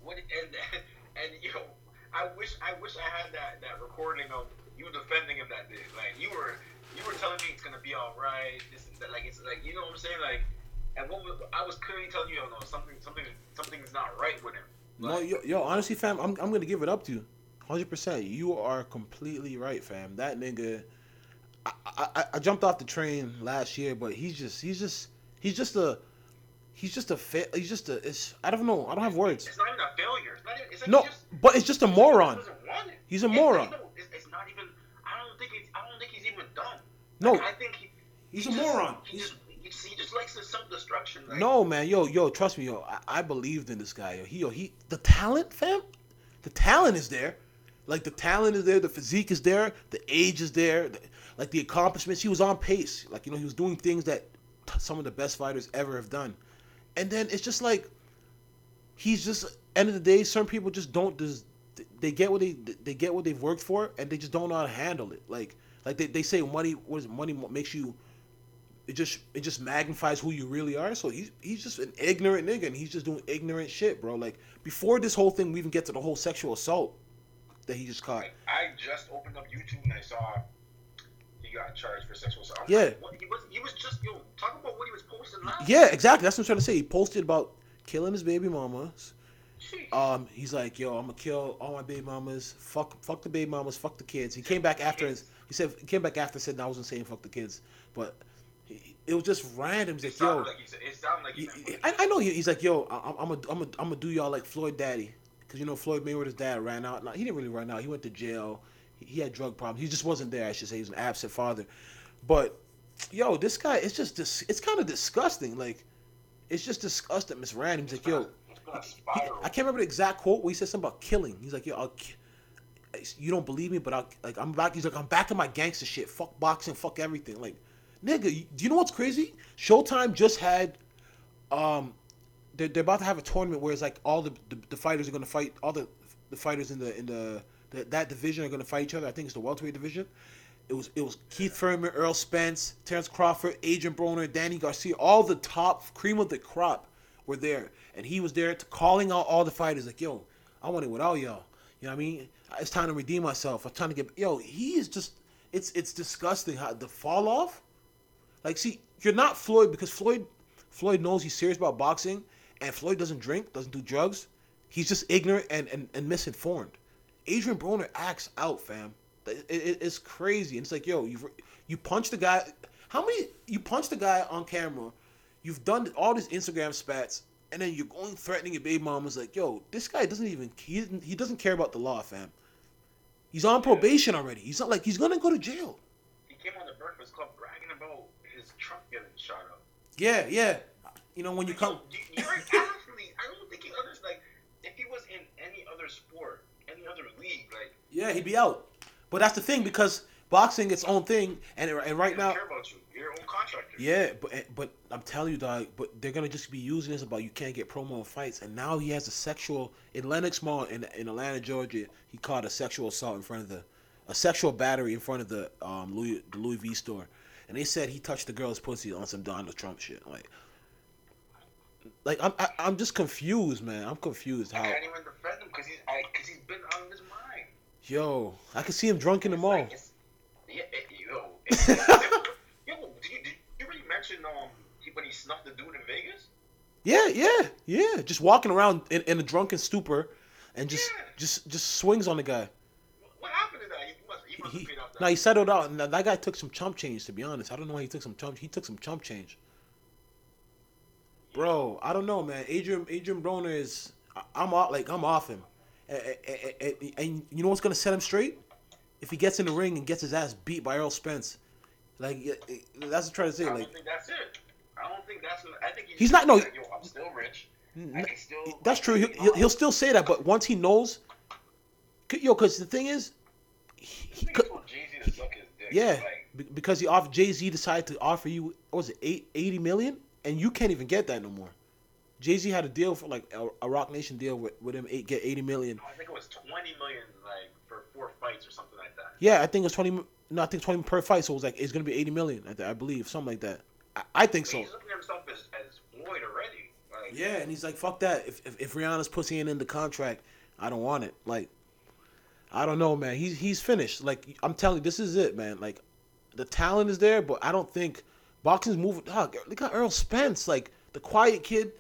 what and and you know, I wish I wish I had that that recording of you defending him that day. Like you were you were telling me it's gonna be all right. This and that. Like it's like you know what I'm saying. Like, and what was, I was clearly telling you, oh, no, something something something's not right with him. No, yo, yo, honestly, fam, I'm I'm gonna give it up to you, hundred percent. You are completely right, fam. That nigga, I, I I jumped off the train last year, but he's just he's just he's just a he's just a fa- he's just a it's I don't know I don't have words. It's not even a failure. It's not even. It's like No, just, but it's just a moron. doesn't want it. He's a It's- moron. no, it's, it's not even. I don't think it's. I don't think he's even done. No, Like, I think he, he's he a just- moron. He just, he just, he just likes his self-destruction. Like, No, man, yo, yo, trust me, yo. I, I believed in this guy, yo. He, yo, he, the talent, fam, the talent is there. Like the talent is there, the physique is there, the age is there, the, like the accomplishments. He was on pace. Like you know, he was doing things that some of the best fighters ever have done. And then it's just like he's just end of the day. Certain people just don't just they get what they they get what they've worked for, and they just don't know how to handle it. Like like they, they say money what is it, money makes you it just it just magnifies who you really are. So he's he's just an ignorant nigga, and he's just doing ignorant shit, bro. Like before this whole thing, we even get to the whole sexual assault that he just caught. I just opened up YouTube and I saw he got charged for sexual assault. Yeah. Like, what, he was he was just yo talk about what he was posting last. Yeah, exactly. That's what I'm trying to say. He posted about killing his baby mamas. Um, he's like, yo, I'm gonna kill all my baby mamas. Fuck, fuck the baby mamas. Fuck the kids. He came back after. His, he said he came back after said no, I wasn't saying fuck the kids, but he, it was just random. He's it like, yo, like he it like he, he- I, I know he, he's like, yo, I, I'm gonna, I'm gonna, I'm gonna do y'all like Floyd Daddy, because you know Floyd Mayweather's dad ran out. No, he didn't really run out. He went to jail. He, had drug problems. He just wasn't there. I should say he was an absent father. But yo, this guy, it's just dis- it's kind of disgusting. Like, it's just disgusting. Miss Rand, he's like, yo, he- I can't remember the exact quote where he said something about killing. He's like, yo, I'll. ki- You don't believe me, but I'll like I'm back. He's like, I'm back in my gangster shit. Fuck boxing. Fuck everything. Like, nigga, do you know what's crazy? Showtime just had, um, they're, they're about to have a tournament where it's like all the, the, the fighters are gonna fight. All the the fighters in the in the, the that division are gonna fight each other. I think it's the welterweight division. It was it was Keith Thurman, Errol Spence, Terrence Crawford, Adrien Broner, Danny Garcia, all the top cream of the crop were there, and he was there to calling out all the fighters like, "Yo, I want it with all y'all." You know what I mean? It's time to redeem myself. I'm trying to get. Yo, he is just. It's it's disgusting how the fall off. Like, see, you're not Floyd because Floyd, Floyd knows he's serious about boxing, and Floyd doesn't drink, doesn't do drugs. He's just ignorant and, and, and misinformed. Adrien Broner acts out, fam. It, it- it's crazy. And it's like, yo, you you punch the guy. How many you punch the guy on camera? You've done all these Instagram spats, and then you're going threatening your baby mama's like, yo, this guy doesn't even he doesn't, he doesn't care about the law, fam. He's on probation already. He's not like he's gonna go to jail. He came on the Breakfast Club bragging about his truck getting shot up. Yeah, yeah. You know when you come. You, you're an athlete. I don't think he understands. Like, if he was in any other sport, any other league, like, Yeah, he'd be out. But that's the thing because boxing its own thing, and and right now, don't care about you. You're your own contractor. yeah. But but I'm telling you, dog. But they're gonna just be using this about you can't get promo fights, and now he has a sexual in Lenox Mall in in Atlanta, Georgia. He caught a sexual assault in front of the, a sexual battery in front of the um Louis the Louis V store, and they said he touched the girl's pussy on some Donald Trump shit. Like, like I'm I, I'm just confused, man. I'm confused I how. Can't even defend him because he's, I, cause he's been on his mind. Yo, I can see him drunk in the mall. like, yeah, yo, yo, did you, did you really mention um when he snuffed the dude in Vegas? Yeah, yeah, yeah. Just walking around in, in a drunken stupor, and just Yeah. just just swings on the guy. What happened to that? He must, he must He, have paid off that. no, he settled out. And that that guy took some chump change. To be honest, I don't know why he took some chump. He took some chump change. Bro, I don't know, man. Adrien Adrien Broner is. I'm off. Like I'm off him. And, and, and you know what's gonna set him straight? If he gets in the ring and gets his ass beat by Errol Spence, like that's what I'm trying to say. I Like don't think that's it. I don't think that's. I think He's not- no, Like, yo, I'm still rich. I N- can still. That's true. He'll, he'll, he'll still say that, but once he knows, yo, because the thing is, he, he, told Jay-Z to suck his dick. yeah, Like, because he off Jay Z decided to offer you what was it eight, 80 million, and you can't even get that no more. Jay Z had a deal for like a, a Roc Nation deal with, with him eight, get eighty million. I think it was 20 million, like, for four fights or something like that. Yeah, I think it's twenty. No, I think twenty per fight, so it was like it's gonna be eighty million. I, I believe something like that. I, I think so. He's looking at himself as, as Floyd already. Like, Yeah, and he's like, "Fuck that! If, if if Rihanna's pussy ain't in the contract, I don't want it." Like, I don't know, man. He's he's finished. Like, I'm telling you, this is it, man. Like, the talent is there, but I don't think boxing's moving. Dog, look at Errol Spence, like the quiet kid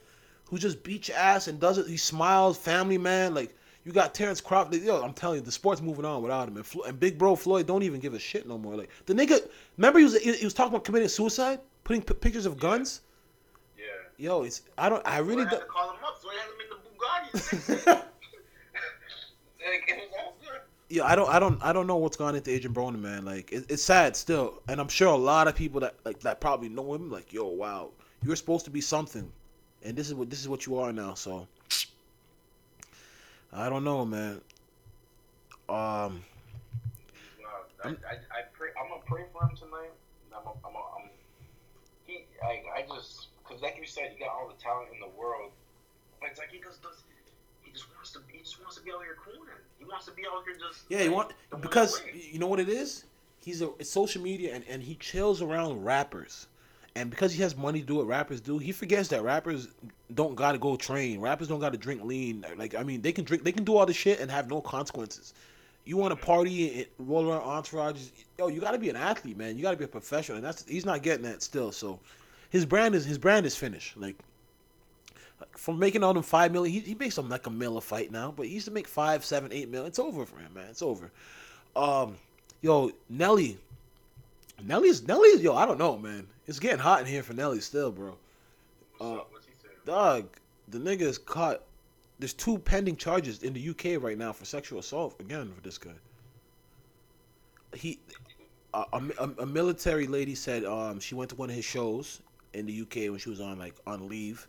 who just beats your ass and does it. He smiles, family man. Like, you got Terrence Crawford. Yo, I'm telling you, the sport's moving on without him. And, Flo- and Big Bro Floyd don't even give a shit no more. Like, the nigga, remember he was he, he was talking about committing suicide, putting p- pictures of guns. Yeah. Yo, it's I don't I really don't. call him up, so he had him in the Bugatti. like, it was all good. yeah, I don't, I don't, I don't know what's gone into Adrien Broner, man. Like, it, it's sad still, and I'm sure a lot of people that like that probably know him, like, yo, wow, you're supposed to be something, and this is what this is what you are now. So, I don't know, man. Um, I, I, I pray, I'm gonna pray for him tonight. I'm, a, I'm, a, I'm he, I, I just, cause like you said, you got all the talent in the world, but it's like he just does, he just wants to, he just wants to be out here cooling. He wants to be out here just. yeah, you like, want because you know what it is. He's a it's social media, and and he chills around rappers. And because he has money to do what rappers do, he forgets that rappers don't gotta go train. Rappers don't gotta drink lean. Like I mean, they can drink, they can do all this shit and have no consequences. you want to party and roll around entourages. Yo, you got to be an athlete, man. You got to be a professional, and that's he's not getting that still. So, his brand is his brand is finished. Like, from making all them five million, he, he makes them like a mill a fight now. But he used to make five, seven, eight mil. It's over for him, man. It's over. Um, yo, Nelly. Nelly's Nelly's yo. I don't know, man. It's getting hot in here for Nelly still, bro. Uh. What's he saying? Dog, the nigga is caught. There's two pending charges in the UK right now for sexual assault again for this guy. He, a, a, a military lady said um, she went to one of his shows in the UK when she was on like on leave,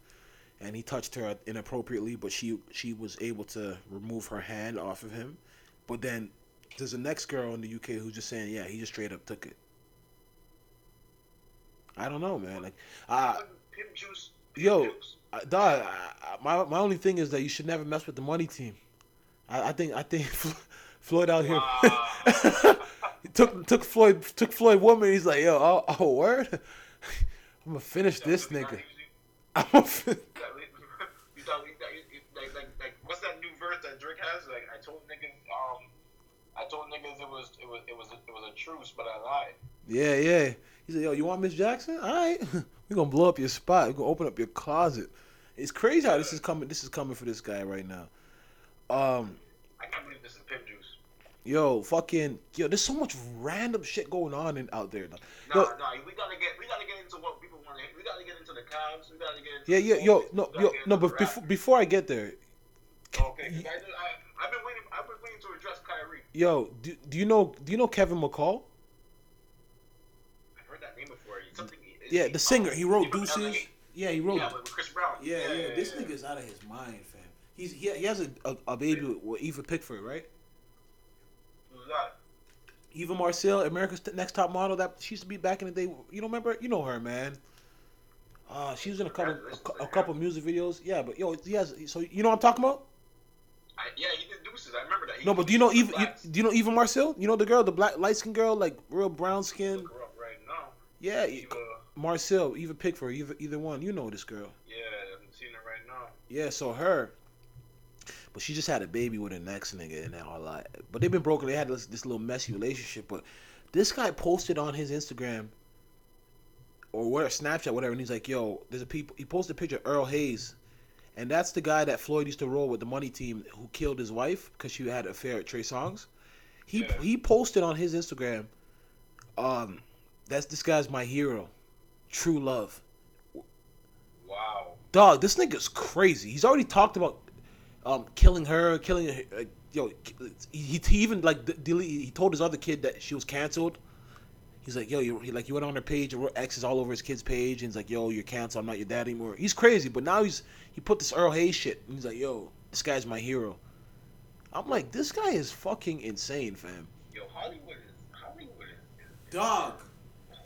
and he touched her inappropriately, but she she was able to remove her hand off of him. But then there's a next girl in the UK who's just saying, yeah, he just straight up took it. I don't know, man. Like, I. Pimp juice. Pimp Yo, juice. Dog, I, I- my my only thing is that you should never mess with the money team. I, I think I think Floyd out here Wow. took took Floyd took Floyd woman. He's like, yo, oh, oh word, I'm gonna finish this nigga. I'm gonna fin- what's that new verse that Drake has? Like, I told niggas, um, I told niggas it was, it was, it was, it was a truce, but I lied. yeah, yeah. He said, yo, you want Miss Jackson? All right, we're gonna blow up your spot. We're gonna open up your closet. It's crazy how this is coming. This is coming for this guy right now. Um, I can't believe this is pimp juice. yo, fucking, yo, there's so much random shit going on in, out there. dog. Nah, Yo, nah, we gotta get, we gotta get into what people want to. We gotta get into the Cavs. We gotta get into. Yeah, yeah, yo, no, yo, no, but before before I get there, Okay, I, I've been waiting. I've been waiting to address Kyrie. yo, do, do you know do you know Kevin McCall? I've heard that name before. It's something. is Yeah, the singer. He wrote Deuces. Yeah, he wrote. Yeah, with Chris Brown. Yeah, yeah, this nigga's out of his mind, fam. He's he, he has a, a, a baby with, with Eva Pigford, right? Who's that? Eva Marcille, America's Next Top Model. That she used to be back in the day. You don't remember? You know her, man. Uh, she was in a couple a, a couple music videos. Yeah, but yo, he has. So you know what I'm talking about? I, yeah, he did Deuces. I remember that. He No, but do you know Eva? You, do you know Eva Marcille? You know the girl, the black light skin girl, like real brown skin. Look her up right now. Yeah, Eva, Marcille, Eva Pigford, either either one. You know this girl. yeah, I'm seeing her right now. Yeah, so her, but she just had a baby with an ex nigga and all that. But they've been broken. They had this, this little messy relationship. But this guy posted on his Instagram or whatever Snapchat, whatever, and he's like, "Yo, there's a people." He posted a picture of Earl Hayes, and that's the guy that Floyd used to roll with the money team who killed his wife because she had an affair at Trey Songz. He Yeah. he posted on his Instagram, um, that's this guy's my hero, true love. Wow. Dog, this nigga's crazy. He's already talked about um, killing her, killing her. Uh, yo, he, he even like delete. He told his other kid that she was canceled. He's like, yo, you he, like you went on her page, and X is all over his kid's page, and he's like, yo, you're canceled. I'm not your dad anymore. He's crazy, but now he's he put this Earl Hayes shit. And he's like, yo, this guy's my hero. I'm like, this guy is fucking insane, fam. Yo, Hollywood is Hollywood is, is Dog.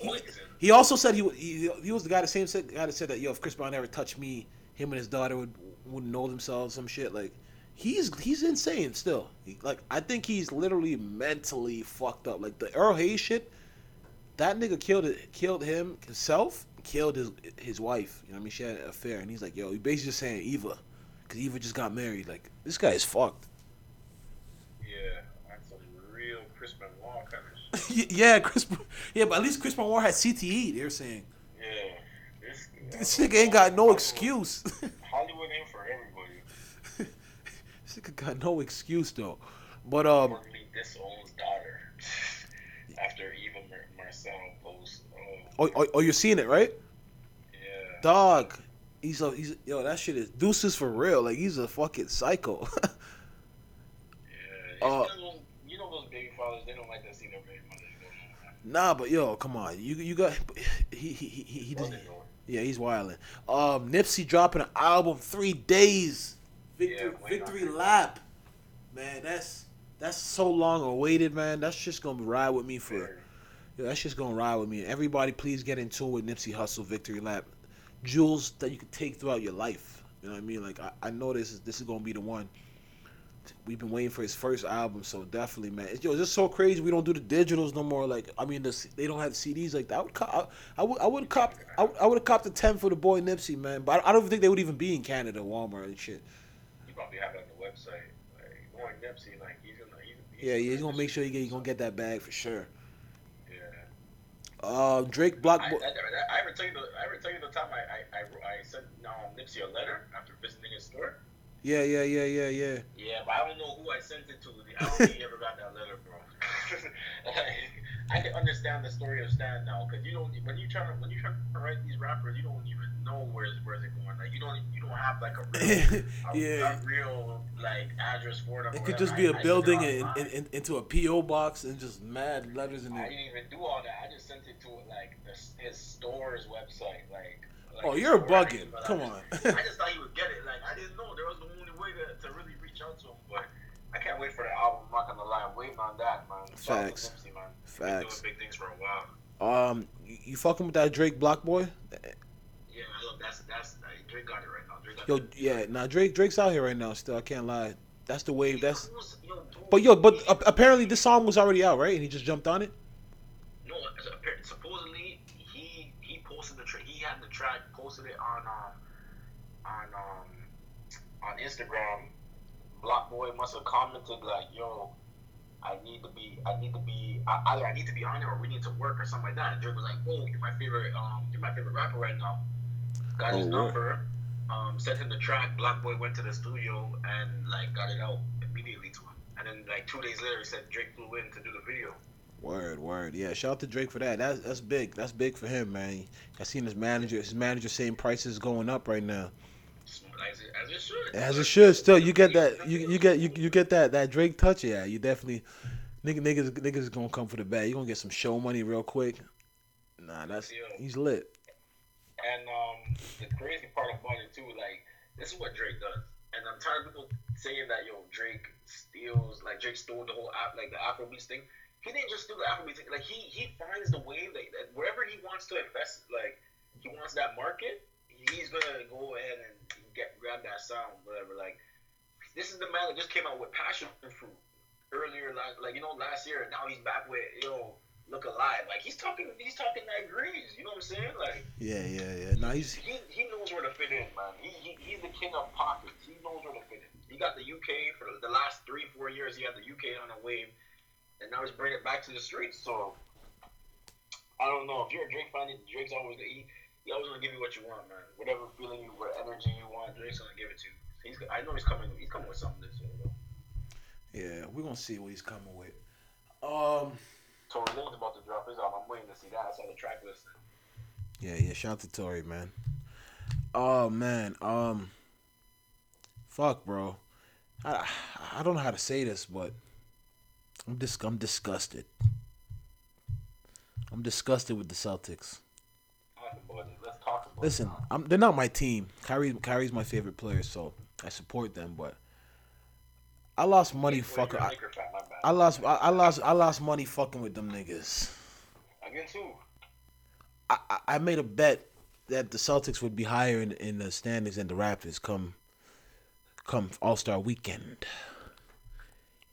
poison. He also said he, he he was the guy the same said, guy that said that yo if Chris Brown ever touched me, him and his daughter would wouldn't know themselves some shit like he's he's insane still. He, like I think he's literally mentally fucked up. Like the Earl Hayes shit, that nigga killed it killed him himself, killed his his wife. You know what I mean? She had an affair, and he's like yo, he basically just saying Eva, because Eva just got married. Like this guy is fucked. Yeah, that's some real Chris Benoit kind of shit. yeah, Chris. Yeah, but at least Chris Brown had CTE. They're saying Yeah. This, this nigga ain't got no excuse. Hollywood ain't for everybody. This nigga got no excuse though. But um, disowns daughter after Eva Mar- Marcille post. oh, Oh, oh, oh, you're seeing it right, yeah. dog. He's a he's yo. That shit is deuces for real. Like he's a fucking psycho. Yeah. Uh, you, know those, you know those baby fathers, they don't like to see their baby mothers go nowhere. Nah, but yo, come on. You you got he he he, he, he Well, just, they know. yeah. He's wilding. Um, Nipsey dropping an album three days. Victory Yeah, victory lap. Man, that's that's so long awaited, man. That's just gonna ride with me for. Yo, that's just gonna ride with me. Everybody, please get in tune with Nipsey Hussle Victory Lap. Jewels that you can take throughout your life. You know what I mean? Like I, I know this is this is gonna be the one. We've been waiting for his first album, so definitely, man. It's, yo, it's just so crazy. We don't do the digitals no more. Like I mean, the, they don't have CDs like that. I would, cop, I, I would, I would cop, I I would have copped the ten for the boy Nipsey, man. But I, I don't think they would even be in Canada, Walmart and shit. You probably have it on the website. Like, going Nipsey. Like he's gonna. He's, he's Yeah, yeah, he's gonna make sure he get, he gonna get that bag for sure. Yeah. Uh, Drake Block. I, I, I, I ever tell you the I ever tell you the time I I, I, I sent um, Nipsey a letter after visiting his store. Yeah, yeah, yeah, yeah, yeah. Yeah, but I don't know who I sent it to. I don't think he ever got that letter, bro. I can understand the story of Stan now, because you don't when you try to when you try to write these rappers, you don't even know where's where's it going. Like you don't you don't have like a real Yeah. a real like address for them. It could whatever. just be I- a I building sent it and, online. and, and into a PO box and just mad letters in there. I didn't even do all that. I just sent it to like the, his store's website, like. like Oh, you're bugging. but I Come just- on. I just thought he would get it. Like I didn't know there was the only way to, to really reach out to him, but I can't wait for the album. I'm not gonna lie, I'm waiting on that, man. Shout out to Facts. Man. Facts. Doing big things for a while. Um, you, you fucking with that Drake BlocBoy? Yeah, I love that's that's uh, Drake got it right now. Drake got Yo, it. yeah, nah, Drake Drake's out here right now. Still, I can't lie. That's the wave. That's. Yo, dude, But yo, but uh, apparently this song was already out, right? And he just jumped on it. No, supposedly he he posted the track. He had the track, posted it on um on um on Instagram. BlocBoy must have commented like, "Yo, I need to be, I need to be, I- either I need to be on it or we need to work or something like that." And Drake was like, "Whoa, you're my favorite, um, you're my favorite rapper right now." Got his Oh, number, um, sent him the track. BlocBoy went to the studio and like got it out immediately to him. And then like two days later, he said Drake flew in to do the video. Word, word. Yeah, shout out to Drake for that. That's that's big. That's big for him, man. I seen his manager. His manager saying prices going up right now. As it, as it should. As it should. Still, you get that. You you get you you get that that Drake touch. Yeah, you definitely. Nigga, niggas, niggas is gonna come for the bag. You gonna get some show money real quick. Nah, that's he's lit. And um, the crazy part about it too, like this is what Drake does. And I'm tired of people saying that yo Drake steals, like Drake stole the whole app, like the Afrobeats thing. He didn't just steal the Afrobeats thing. Like he he finds the way that, that wherever he wants to invest, like he wants that market, he's gonna go ahead and get grab that sound, whatever. Like this is the man that just came out with Passion Fruit earlier, like like you know last year. Now he's back with you know, Look Alive. Like he's talking, he's talking that grease. You know what I'm saying? Like Yeah, yeah, yeah. Nah, he's he, he knows where to fit in, man. He, he he's the king of pockets. He knows where to fit in. He got the UK for the last three four years. He had the UK on a wave, and now he's bringing it back to the streets. So I don't know if you're a Drake fan. Drake's always he, he always gonna give you what you want, man. Whatever feeling you, what energy you want, Drake's gonna give it to you. He's I know he's coming. He's coming with something this year. Though. yeah. We're gonna see what he's coming with. Um. Tory Lanez about to drop his album. I'm waiting to see that. I saw the track list. Yeah, yeah. Shout out to Tory, man. Oh man. Um. Fuck, bro. I I don't know how to say this, but I'm dis I'm disgusted. I'm disgusted with the Celtics. Talk about it. Let's talk about Listen, it. I'm, they're not my team. Kyrie Kyrie's my favorite player, so I support them. But I lost money Wait, fucking. I, Laker fan, my bad. I lost. I, I lost. I lost money fucking with them niggas. Against who? I, I- I made a bet that the Celtics would be higher in, in the standings than the Raptors come come All Star Weekend,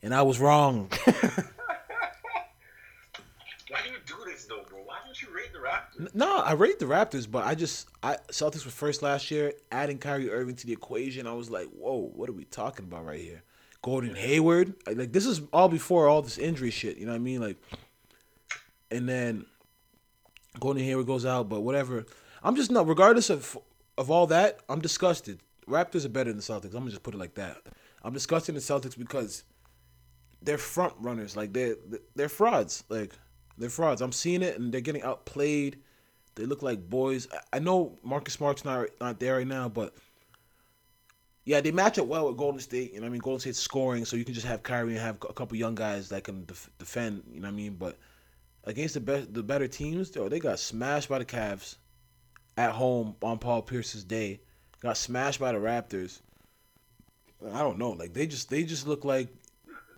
and I was wrong. Why do you do this though, bro? Why don't you rate the Raptors? no, I rate the Raptors, but I just I Celtics were first last year. Adding Kyrie Irving to the equation, I was like, whoa, what are we talking about right here? Gordon Hayward, like this is all before all this injury shit. You know what I mean? Like, and then Gordon Hayward goes out, but whatever. I'm just not. Regardless of of all that, I'm disgusted. Raptors are better than the Celtics. I'm gonna just put it like that. I'm disgusted in the Celtics because they're front runners. Like they're they're frauds. Like they're frauds. I'm seeing it, and they're getting outplayed. They look like boys. I- know Marcus Smart's not not there right now, but yeah, they match up well with Golden State. You know what I mean? Golden State's scoring, so you can just have Kyrie and have a couple young guys that can def- defend. You know what I mean? But against the best, the better teams, though, they got smashed by the Cavs at home on Paul Pierce's day. Got smashed by the Raptors. I don't know. Like they just they just look like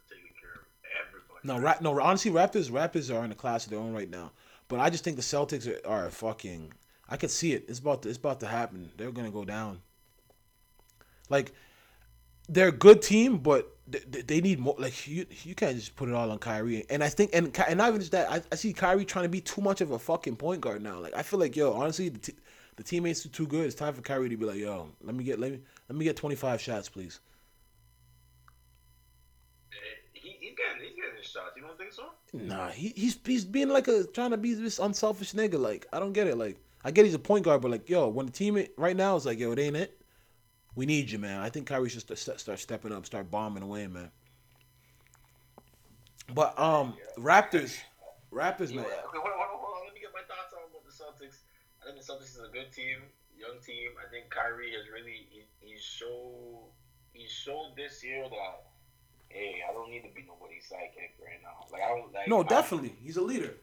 Taking care of everybody. No, ra- no. Honestly, Raptors, Raptors are in a class of their own right now. But I just think the Celtics are, are fucking. I could see it. It's about to, it's about to happen. They're gonna go down. Like, they're a good team, but they, they- they need more. Like you, you can't just put it all on Kyrie. And I think, and and not even just that. I, I see Kyrie trying to be too much of a fucking point guard now. Like I feel like yo, honestly, the, t- the teammates are too good. It's time for Kyrie to be like, yo, let me get let me let me get twenty five shots, please. Shots. You don't think so? Nah, he, he's he's being like a trying to be this unselfish nigga. Like I don't get it. Like I get he's a point guard, but like yo, when the team right now is like yo, it ain't it. We need you, man. I think Kyrie should st- st- start stepping up, start bombing away, man. But um, Raptors, Raptors, Yeah. man. Okay, hold on, hold on, hold on. Let me get my thoughts on about the Celtics. I think the Celtics is a good team, young team. I think Kyrie has really he, he showed he showed this year that hey, I don't need to be nobody's sidekick right now. Like I don't like No, I- definitely, he's a leader.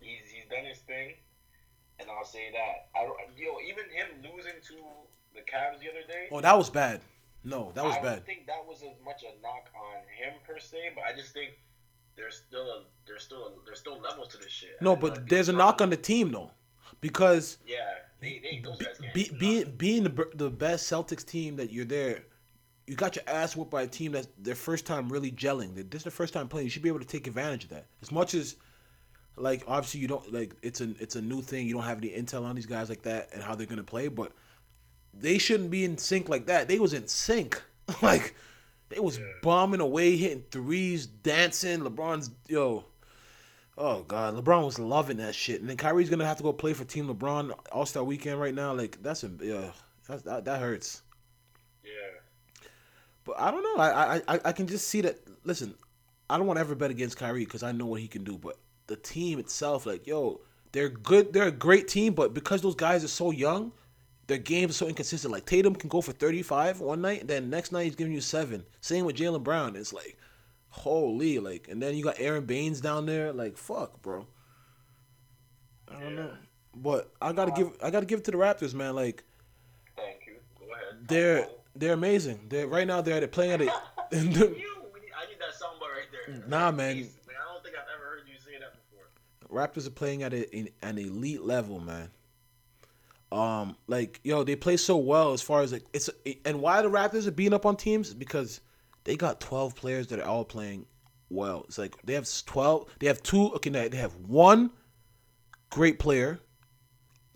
he's he's done his thing, and I'll say that. I don't, yo, even him losing to the Cavs the other day. Oh, that was bad. No, that was bad. I bad. don't think that was as much a knock on him per se, but I just think there's still a there's still a, there's still levels to this shit. No, I but there's a knock on the team though, because Yeah, they, they those guys can't. be, being being the, the best Celtics team that you're there, you got your ass whooped by a team that's their first time really gelling. This is the first time playing. You should be able to take advantage of that. As much as, like, obviously you don't like it's a it's a new thing. You don't have any intel on these guys like that and how they're gonna play, but they shouldn't be in sync like that. They was in sync, like they was bombing away, hitting threes, dancing. LeBron's yo. Oh God, LeBron was loving that shit, and then Kyrie's gonna have to go play for Team LeBron All Star Weekend right now. Like that's a yeah, that's, that that hurts. Yeah, But I don't know. I I I, can just see that. Listen, I don't want to ever bet against Kyrie because I know what he can do. But the team itself, like yo, they're good. They're a great team, but because those guys are so young, their games are so inconsistent. Like Tatum can go for thirty five one night, and then next night he's giving you seven. Same with Jaylen Brown. It's like, holy, like, and then you got Aron Baynes down there. Like, fuck, bro. I don't know, but I gotta uh, give I gotta give it to the Raptors, man. Like thank you. Go ahead. they're they're amazing. They're right now they're playing at a. you. I need that soundbite right there. Nah, man. Jeez, I don't think I've ever heard you say that before. Raptors are playing at a, in, an elite level, man. Um, like yo, they play so well as far as like it's and why the Raptors are beating up on teams because they got twelve players that are all playing well. It's like they have twelve. They have two. Okay, they have one great player.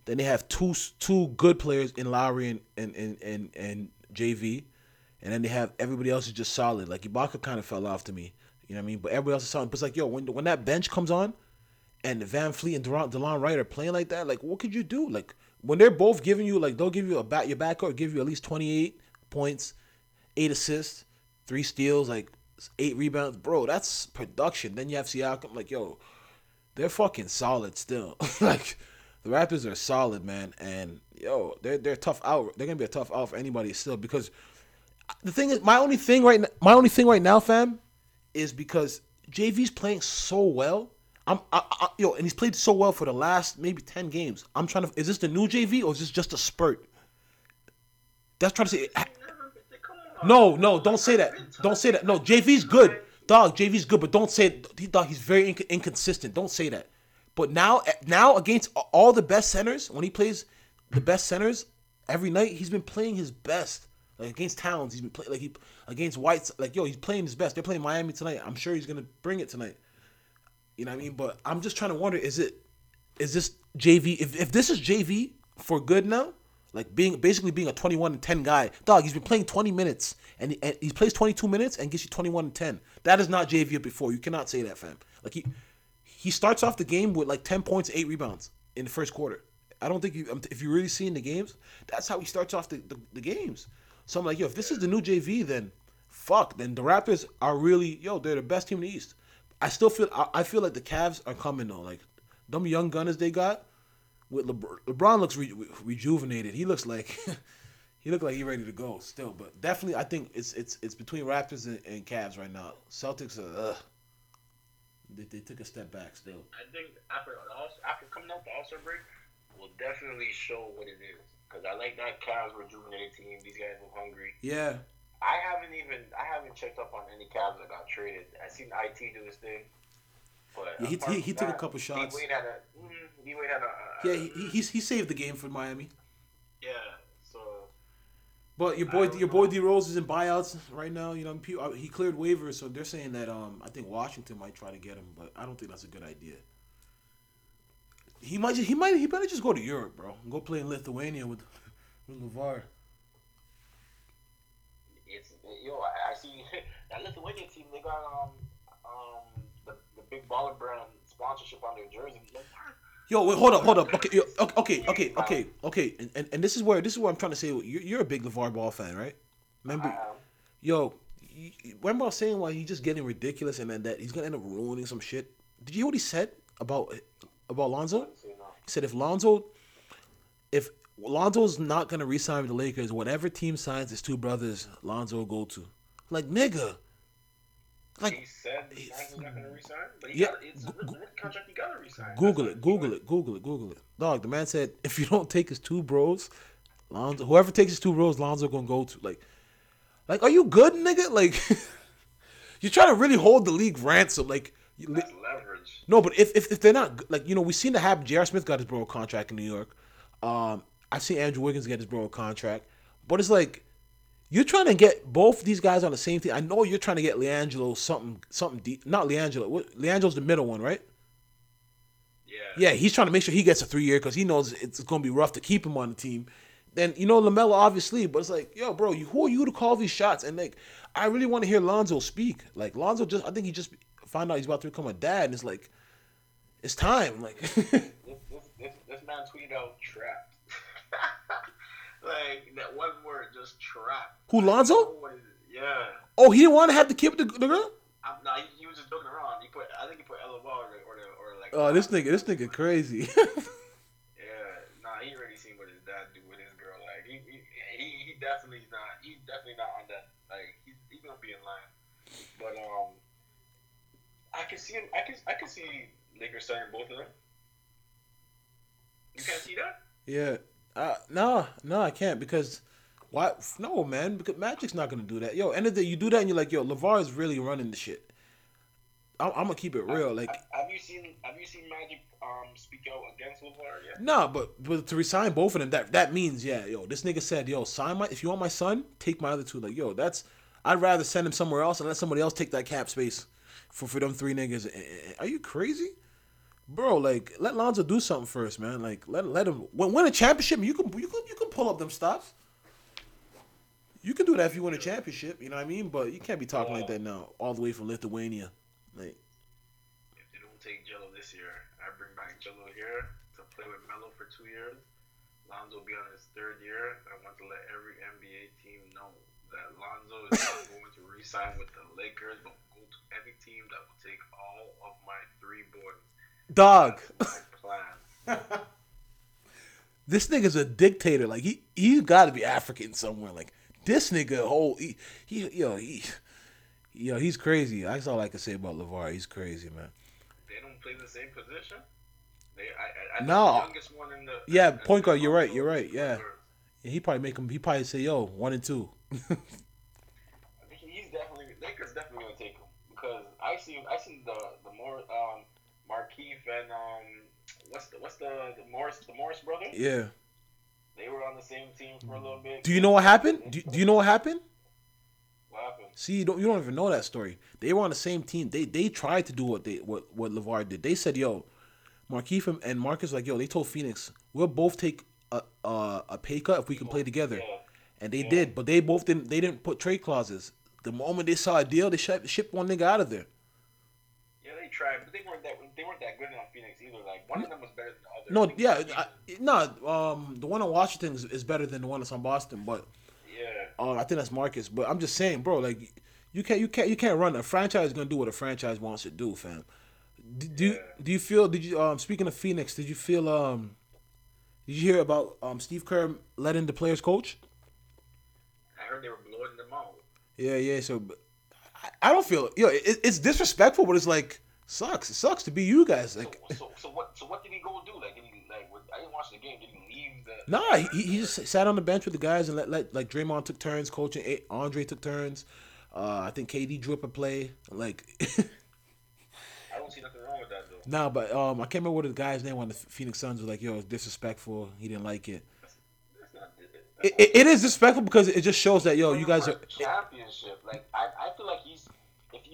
Then they have two two good players in Lowry and and and and, and JV, and then they have everybody else is just solid. Like Ibaka kind of fell off to me, you know what I mean? But everybody else is solid. But it's like yo, when when that bench comes on, and VanVleet and Delon, Delon Wright are playing like that, like what could you do? Like when they're both giving you like they'll give you a back your backcourt give you at least twenty eight points, eight assists, three steals, like eight rebounds, bro. That's production. Then you have Siakam, like yo, they're fucking solid still. like the Raptors are solid, man, and yo, they're they're tough out. They're gonna be a tough out for anybody still because the thing is, my only thing right, n- my only thing right now, fam, is because JV's playing so well. I'm, I, I, yo, and he's played so well for the last maybe ten games. I'm trying to. Is this the new JV or is this just a spurt? That's trying to say. No, no, don't say that. Don't say that. No, JV's good, dog. JV's good, but don't say dog. He's very inc- inconsistent. Don't say that. But now, eh, now against all the best centers, when he plays the best centers every night, he's been playing his best. Like against Towns, he's been playing like he against Whites. Like yo, he's playing his best. They're playing Miami tonight. I'm sure he's gonna bring it tonight. You know what I mean? But I'm just trying to wonder: is it, is this JV? If if this is JV for good now, like being basically being a 21 and 10 guy, dog, he's been playing 20 minutes and he, and he plays 22 minutes and gets you 21 and 10. That is not JV before. You cannot say that, fam. Like he he starts off the game with like 10 points, eight rebounds in the first quarter. I don't think you um, if you're really seeing the games, that's how he starts off the, the, the games. So I'm like, yo, if this is the new JV, then fuck. Then the Raptors are really yo, they're the best team in the East. I still feel I, I feel like the Cavs are coming though. Like them young gunners they got with LeBron, LeBron looks re, rejuvenated. He looks like he looked like he ready to go still. But definitely, I think it's it's it's between Raptors and, and Cavs right now. Celtics are ugh. They, they took a step back still. I think after after coming out the All Star break, will definitely show what it is. Because I like that Cavs rejuvenated team. These guys look hungry. Yeah, I haven't even I haven't checked up on any Cavs that got traded. I seen IT do his thing. But Yeah, he- he- he took a couple shots. D Wade had a mm, D Wade had a yeah. He, he he saved the game for Miami. yeah. But your boy your boy. D Rose is in buyouts right now. You know uh, he cleared waivers, so they're saying that um I think Washington might try to get him, but I don't think that's a good idea. He might just, he might he better just go to Europe, bro. Go play in Lithuania with with LaVar. it's yo. I, see that Lithuanian team. They got um um the big baller brand sponsorship on their jersey. Like, Yo, wait, hold up, hold up. Okay, yo, okay, okay, okay, okay. And, and, and this is where this is what I'm trying to say. You're, you're a big LaVar Ball fan, right? Remember, yo, you, remember I was saying why he's just getting ridiculous and then that he's gonna end up ruining some shit. Did you hear what he said about about Lonzo? So, you know, He said if Lonzo, if Lonzo's not gonna re-sign with the Lakers, whatever team signs his two brothers, Lonzo will go to. Like nigga, he like said Lonzo's not going to resign, but he Yeah, got, it's a rookie contract. You got to resign. Google it, Google it, Google it, Google it. Dog, the man said if you don't take his two bros, Lonzo, whoever takes his two bros, Lonzo gonna go to. Like, like, are you good, nigga? Like, you're trying to really hold the league ransom. Like, you, That's leverage. no, but if, if if they're not like you know, we seen the happen. J.R. Smith got his bro contract in New York. Um, I've seen Andrew Wiggins get his bro contract, but it's like you're trying to get both these guys on the same team. I know you're trying to get LiAngelo something something deep. Not LiAngelo. What, LiAngelo's the middle one, right? Yeah. Yeah, he's trying to make sure he gets a three year because he knows it's going to be rough to keep him on the team. Then you know LaMelo obviously, but it's like, yo, bro, you, who are you to call these shots? And like, I really want to hear Lonzo speak. Like Lonzo just, I think he just found out he's about to become a dad, and it's like, it's time. Like, This, this, this, this man tweeted out trapped. like, that one word, just trapped. Who Lonzo? What is it? Yeah. Oh, he didn't want to have the kid with the, the girl. I'm, nah, he, he was just joking around. He put, I think he put LOL or, or, or like. Oh, this nigga, this nigga crazy. Yeah, nah, he already seen what his dad do with his girl. Like he, he, he, he definitely not. He's definitely not on that. Like he's, he's gonna be in line. But um, I can see him. I can, I can see Lakers signing both of them. You can't see that. yeah. Uh, no, no, I can't because why? No, man, because Magic's not gonna do that. Yo, end of the day, you do that, and you're like, yo, LaVar is really running the shit. I'm, I'm gonna keep it real, like. have you seen Have you seen Magic um speak out against LaVar yet? No, but but to resign both of them, that that means yeah, yo, this nigga said, yo, sign my if you want my son, take my other two. Like, yo, that's I'd rather send him somewhere else and let somebody else take that cap space for for them three niggas. Are you crazy, bro? Like, let Lonzo do something first, man. Like, let let him win, win a championship. You can you can you can pull up them stops. You can do that if you win a championship. You know what I mean? But you can't be talking like that now, all the way from Lithuania. Like, If they don't take Gelo this year, I bring back Gelo here to play with Melo for two years. Lonzo will be on his third year. I want to let every NBA team know that Lonzo is not going to re-sign with the Lakers, but go to every team that will take all of my three boys. dog. That's my plan. this nigga's a dictator. Like he he got to be African somewhere. Like this nigga, whole he, he yo he yo he's crazy. That's all I can say about LaVar. He's crazy, man. They don't play the same position. They, I, I, I No. the youngest one in the Yeah, the point guard, you're right, you're right, is yeah. He probably make him. He probably say yo one and two. I think he's definitely Lakers definitely gonna take him because I see I seen the the more um Markieff and um what's the what's the the Morris the Morris brother? yeah. They were on the same team for a little bit. Do you know what happened? Do, do you know what happened? what happened? See, you don't you don't even know that story. They were on the same team. They they tried to do what they what what LaVar did. They said, "Yo, Markieff and- Marcus like, yo, they told Phoenix, we'll both take a a, a pay cut if we can play together." Yeah. And they did, but they both didn't. They didn't put trade clauses. The moment they saw a deal, they shipped, shipped one nigga out of there. Yeah, they tried, but they weren't that they weren't that good on Phoenix either. Like one of them was better than the other. No, yeah, I, no. Um, the one on Washington is, is better than the one that's on Boston, but yeah. uh, I think that's Marcus. But I'm just saying, bro, like you can't, you can't, you can't run a franchise. is Gonna do what a franchise wants to do, fam. Do, do, you, Yeah. do you feel? Did you? Um, speaking of Phoenix, did you feel? Um, did you hear about um Steve Kerr letting the players coach? I heard they were blowing them out. Yeah, yeah. So but I, I don't feel yo. It, it's disrespectful, but it's like sucks. It sucks to be you guys. Like So, so, so what? So what did he go do? Like, did he like? I didn't watch the game. Did he leave the? Nah, he, he just sat on the bench with the guys and let, let like Draymond took turns coaching. Andre took turns. Uh, I think KD drew up a play. Like, I don't see nothing wrong with that though. nah, but um, I can't remember what the guy's name on the Phoenix Suns was like. Yo, it's disrespectful. He didn't like it. It, it, it is disrespectful because it just shows that yo, you guys are. championship. Like I, I feel like he's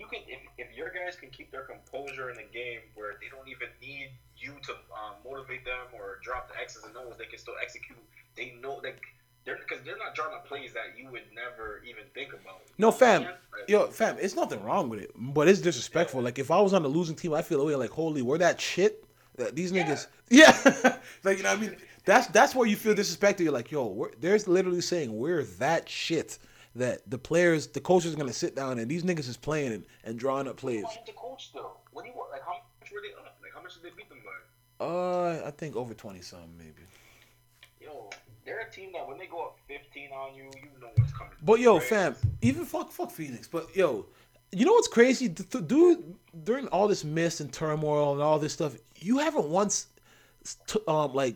can if, if your guys can keep their composure in the game where they don't even need you to um, motivate them or drop the X's and O's, they can still execute. They know like they're because they're not drawing up plays that you would never even think about. No, know what I'm fam. Like, yo, fam, it's nothing wrong with it, but it's disrespectful. Like if I was on the losing team, I feel away. Like holy, we're that shit. That these niggas, yeah, like you know, what I mean, that's that's where you feel disrespected. You're like, yo, we're, there's literally saying we're that shit that the players, the coaches are gonna sit down and these niggas is playing and, and drawing up plays. Why the coach though? What do you want? Like how much were they up? Like how much did they beat them by? Uh, I think over twenty something maybe. Yo, they're a team that when they go up 15 on you, you know what's coming. But yo, right? fam, even fuck fuck Phoenix. But yo, you know what's crazy? Dude, during all this mess and turmoil and all this stuff, you haven't once um like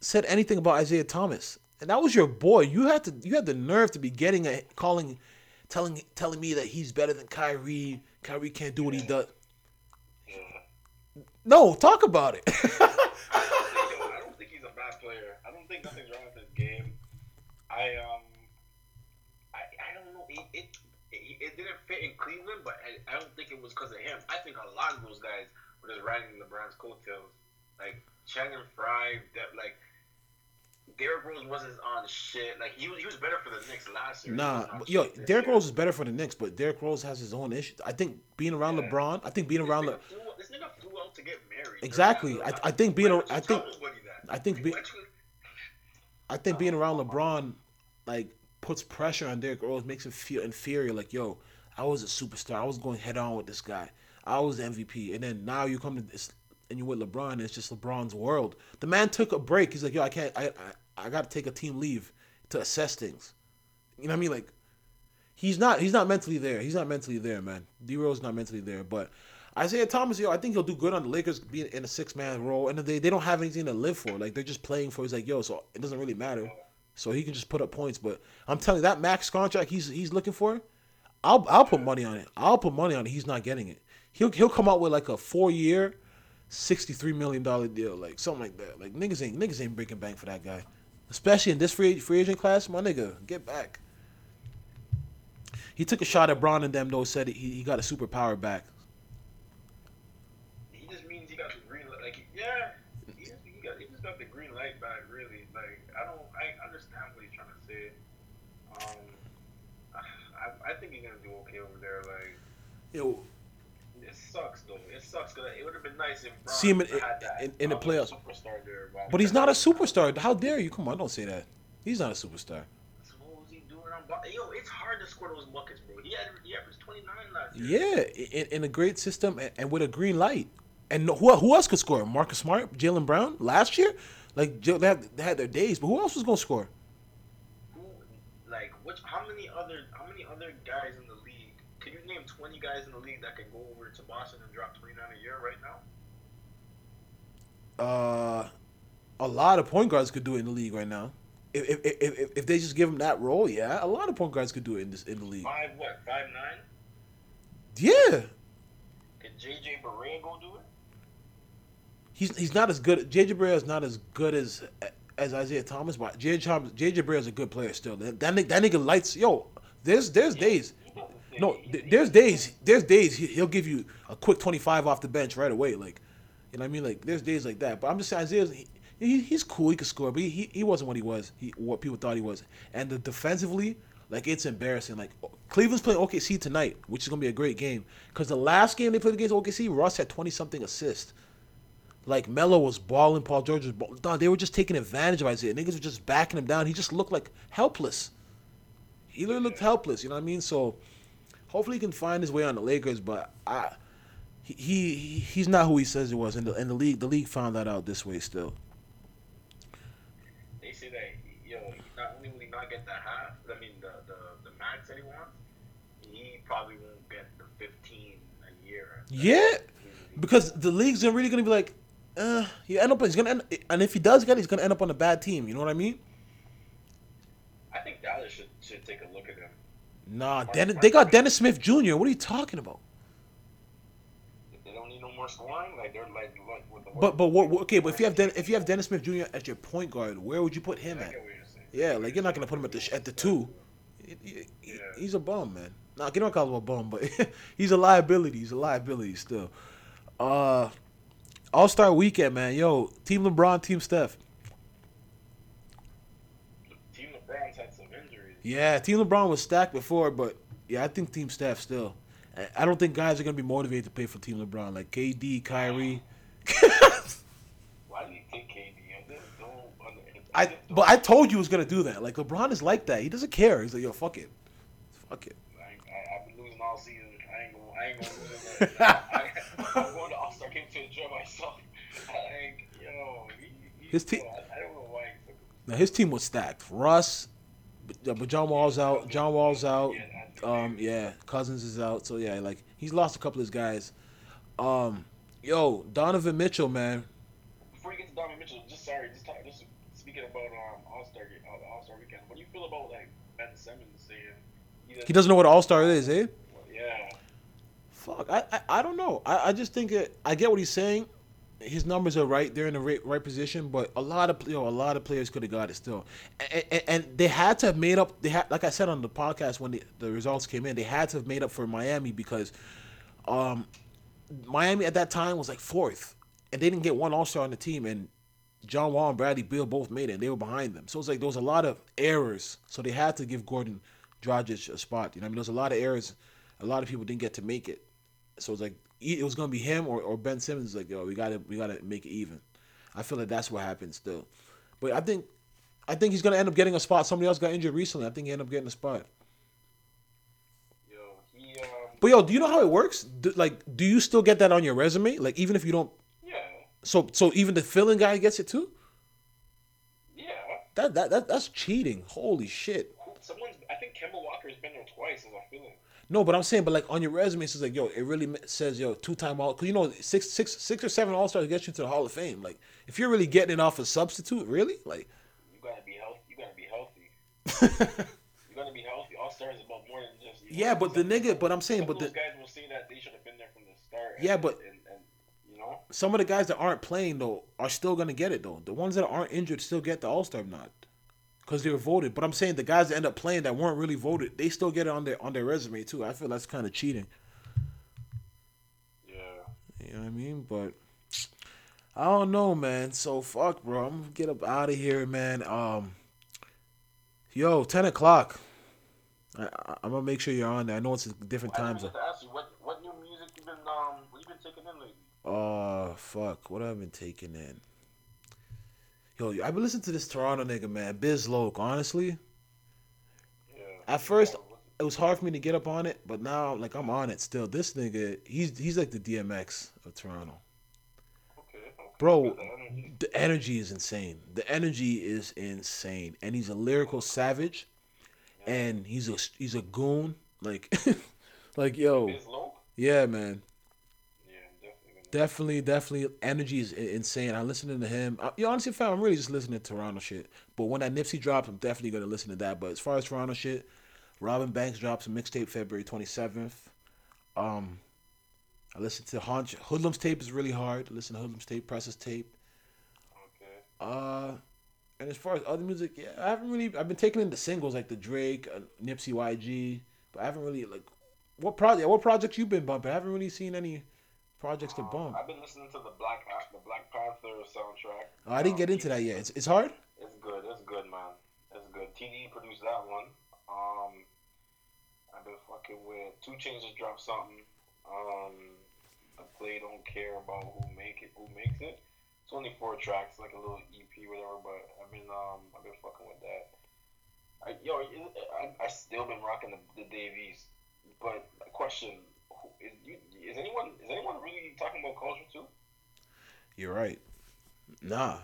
said anything about Isaiah Thomas, and that was your boy. You had to you had the nerve to be getting a calling, telling telling me that he's better than Kyrie. Kyrie can't do what he does. Yeah. No, talk about it. I don't think he's a bad player. I don't think nothing's wrong with his game. I um, I, I don't know. It, it it it didn't fit in Cleveland, but I, I don't think it was because of him. I think a lot of those guys were just riding LeBron's coattails. Like Channing Frye, that like Derrick Rose wasn't on shit. Like he was he was better for the Knicks last year. Nah, yo, Derrick. Rose is better for the Knicks, but Derrick Rose has his own issues. I think being around Yeah. LeBron, I think being This around Le- flew- This nigga flew out to get married. Exactly. I- I think being a- Why would you I think- I think Like, be- why you- I think being oh, around oh, oh. LeBron like puts pressure on Derrick Rose, makes him feel inferior. Like, yo, I was a superstar. I was going head on with this guy. I was the MVP, and then now you come to this and you're with LeBron. And it's just LeBron's world. The man took a break. He's like, yo, I can't. I I, I got to take a team leave to assess things. You know what I mean? Like, he's not. He's not mentally there. He's not mentally there, man. D Rose not mentally there, but. Isaiah Thomas, yo, I think he'll do good on the Lakers being in a six man role, and they they don't have anything to live for. Like they're just playing for. He's like, yo, so it doesn't really matter. So he can just put up points. But I'm telling you, that max contract he's he's looking for, I'll I'll put money on it. I'll put money on it. He's not getting it. He'll he'll come out with like a four year, sixty three million dollar deal, like something like that. Like niggas ain't niggas ain't breaking bank for that guy, especially in this free free agent class. My nigga, get back. He took a shot at Bron and them though. Said he he got a superpower back. he just means he got the green light. Like, yeah, he just, he, got, he just got the green light back. Really, like, I don't, I understand what he's trying to say. Um, I, I think he's gonna do okay over there. Like, Yo, sucks because it would have been nice if Bron See him in- had that in- in the playoffs. There, but he's not a superstar. How dare you? Come on, don't say that. He's not a superstar. So what was he doing Yo, it's hard to score those buckets, bro. He had he averaged 29 last year. Yeah, in, in a great system and, and with a green light. And who who else could score? Marcus Smart, Jaylen Brown last year. Like they had, they had their days, but who else was gonna score? Who, like, which? How many other? How many other guys in the league? Can you name 20 guys in the league that can go over to Boston and drop 29 a right now? Uh, a lot of point guards could do it in the league right now. If if, if, if, if they just give him that role, yeah, a lot of point guards could do it in this in the league. Five what? Five nine? Yeah, Can JJ Barea go do it? he's he's not as good. JJ Barea is not as good as as Isaiah Thomas, but JJ Thomas, JJ Barea is a good player still. That that nigga, that nigga lights. Yo, there's there's days. No, there's days. There's days he- he'll give you a quick 25 off the bench right away. Like, you know what I mean? Like, there's days like that. But I'm just saying, Isaiah's, he, he, he's cool. He could score, but he, he, wasn't what he was. He, what people thought he was. And the defensively, like, it's embarrassing. Like, Cleveland's playing OKC tonight, which is gonna be a great game. Because the last game they played against OKC, Russ had 20 something assists. Like Melo was balling, Paul George was they were just taking advantage of Isaiah. Niggas were just backing him down. He just looked like helpless. He literally looked helpless. You know what I mean? So hopefully he can find his way on the Lakers. But I, he, he he's not who he says he was. And the, and the league the league found that out this way still. They say that yo, not only will he not get the half, I mean the the, the max that he wants, he probably won't get the 15 a year. Yeah, because the league's are really gonna be like, uh, he end up he's gonna end, and if he does get, it, he's gonna end up on a bad team. You know what I mean? I think Dallas should should take a look at him. Nah, Dennis, they got Dennis Smith Jr. What are you talking about? They don't need no more scoring. Like they're like, like with the But but what, okay, but if you have Den, if you have Dennis Smith Jr. as your point guard, where would you put him at? get what you're saying. Yeah, like you're not gonna put him at the sh- at the two. He- he- he- he's a bum, man. Nah, you don't call him a bum, but he's a liability. He's a liability still. Uh, All Star Weekend, man. Yo, Team LeBron, Team Steph. Team LeBron's had some injuries. Yeah, Team LeBron was stacked before, but Yeah, I think Team Steph still. I- don't think guys are gonna be motivated to play for Team LeBron like KD, Kyrie. Why do you think KD? I just don't. under- I but I told you he was gonna do that. Like LeBron is like that. He doesn't care. He's like, yo, fuck it, fuck it. I, I've been losing all season. I ain't gonna, I ain't gonna lose it. I, I'm going to All Star game to enjoy myself. I ain't, yo, he, he, His team- I, I don't know why he took him. Now his team was stacked. Russ, but, but John Wall's out. John Wall's out. Um, yeah, Cousins is out. So yeah, like he's lost a couple of his guys. Um, yo, Donovan Mitchell, man. Before you get to Donovan Mitchell, just sorry, just talk, just speaking about um All Star uh, All Star weekend. What do you feel about like Ben Simmons saying He doesn't know what All Star is, eh? Yeah, Fuck, I, I, I don't know. I, I just think it, I get what he's saying. His numbers are right; they're in the right, right position. But a lot of you know, a lot of players could have got it still, and, and, and they had to have made up. They had, like I said on the podcast when the, the results came in, they had to have made up for Miami because, um, Miami at that time was like fourth, and they didn't get one All Star on the team, and John Wall and Bradley Beal both made it, and they were behind them. So it's like there was a lot of errors. So they had to give Goran Dragic a spot. You know, I mean, there was a lot of errors. A lot of people didn't get to make it. So it's like it was gonna be him or, or Ben Simmons. Like yo, we gotta we gotta make it even. I feel like that's what happened still. But I think I think he's gonna end up getting a spot. Somebody else got injured recently. I think he ended up getting a spot. yo, he um, But yo, do you know how it works? Do, like, do you still get that on your resume? Like, even if you don't, yeah, so so even the filling guy gets it too. yeah. That that, that that's cheating. Holy shit. Someone's, I think Kemba Walker's been there twice as a feeling. No, but I'm saying, but like on your resume, it's like, yo, it really says, yo, two time all, cause you know, six, six, six or seven All Stars get you to the Hall of Fame. Like, if you're really getting it off a substitute, really, like, You gotta be healthy. You gotta be healthy. You gotta be healthy. All stars is about more than just. You know, yeah, but the nigga, but I'm saying, but the guys will say that they should have been there from the start. and- Yeah, but- and, and you know, some of the guys that aren't playing though are still gonna get it though. The ones that aren't injured still get the All Star nod, cause they were voted. But I'm saying the guys that end up playing that weren't really voted, they still get it on their on their resume too. I feel that's kind of cheating. yeah. You know what I mean? But I don't know, man. So fuck, bro. I'm gonna get up out of here, man. Um, yo, ten o'clock. I, I, I'm gonna make sure you're on there. I know it's a different I times. didn't get to ask you what what new music you been um what you been taking in lately? Oh fuck, what have I been taking in? Yo, I've been listening to this Toronto nigga, man, Biz Loke. Honestly, Yeah. At first- it was hard for me to get up on it, but now like I'm on it still. This nigga, he's he's like the DMX of Toronto. Okay. okay. Bro, the energy. the energy is insane. The energy is insane, and he's a lyrical savage, and he's a he's a goon. Like, like yo, yeah, man. Definitely. Definitely, energy is insane. I'm listening to him. I, you know, honestly, fam, I'm really just listening to Toronto shit. But when that Nipsey drops, I'm definitely gonna listen to that. But as far as Toronto shit, Robin Banks drops a mixtape February 27th. Um, I listened to Haunch Hoodlum's tape is really hard. Listen to Hoodlum's tape, Press's tape. Okay. Uh, and as far as other music, yeah, I haven't really. I've been taking in the singles like the Drake, uh, Nipsey, YG, but I haven't really like. What project? What projects you been bumping? I haven't really seen any projects to Um, bump. I've been listening to the Black the Black Panther soundtrack. Oh, I didn't Um, get into that yet. It's, it's hard. It's good. It's good, man. It's good. TD produced that one. Um, I've been fucking with 2 Chainz just dropped something. Um, I play Don't Care about who make it, who makes it. It's only four tracks, like a little EP, whatever. But I've been um, I've been fucking with that. I, yo, I, I still been rocking the, the Davies. But a question: is, you, is anyone is anyone really talking about Culture II? You're right. Nah.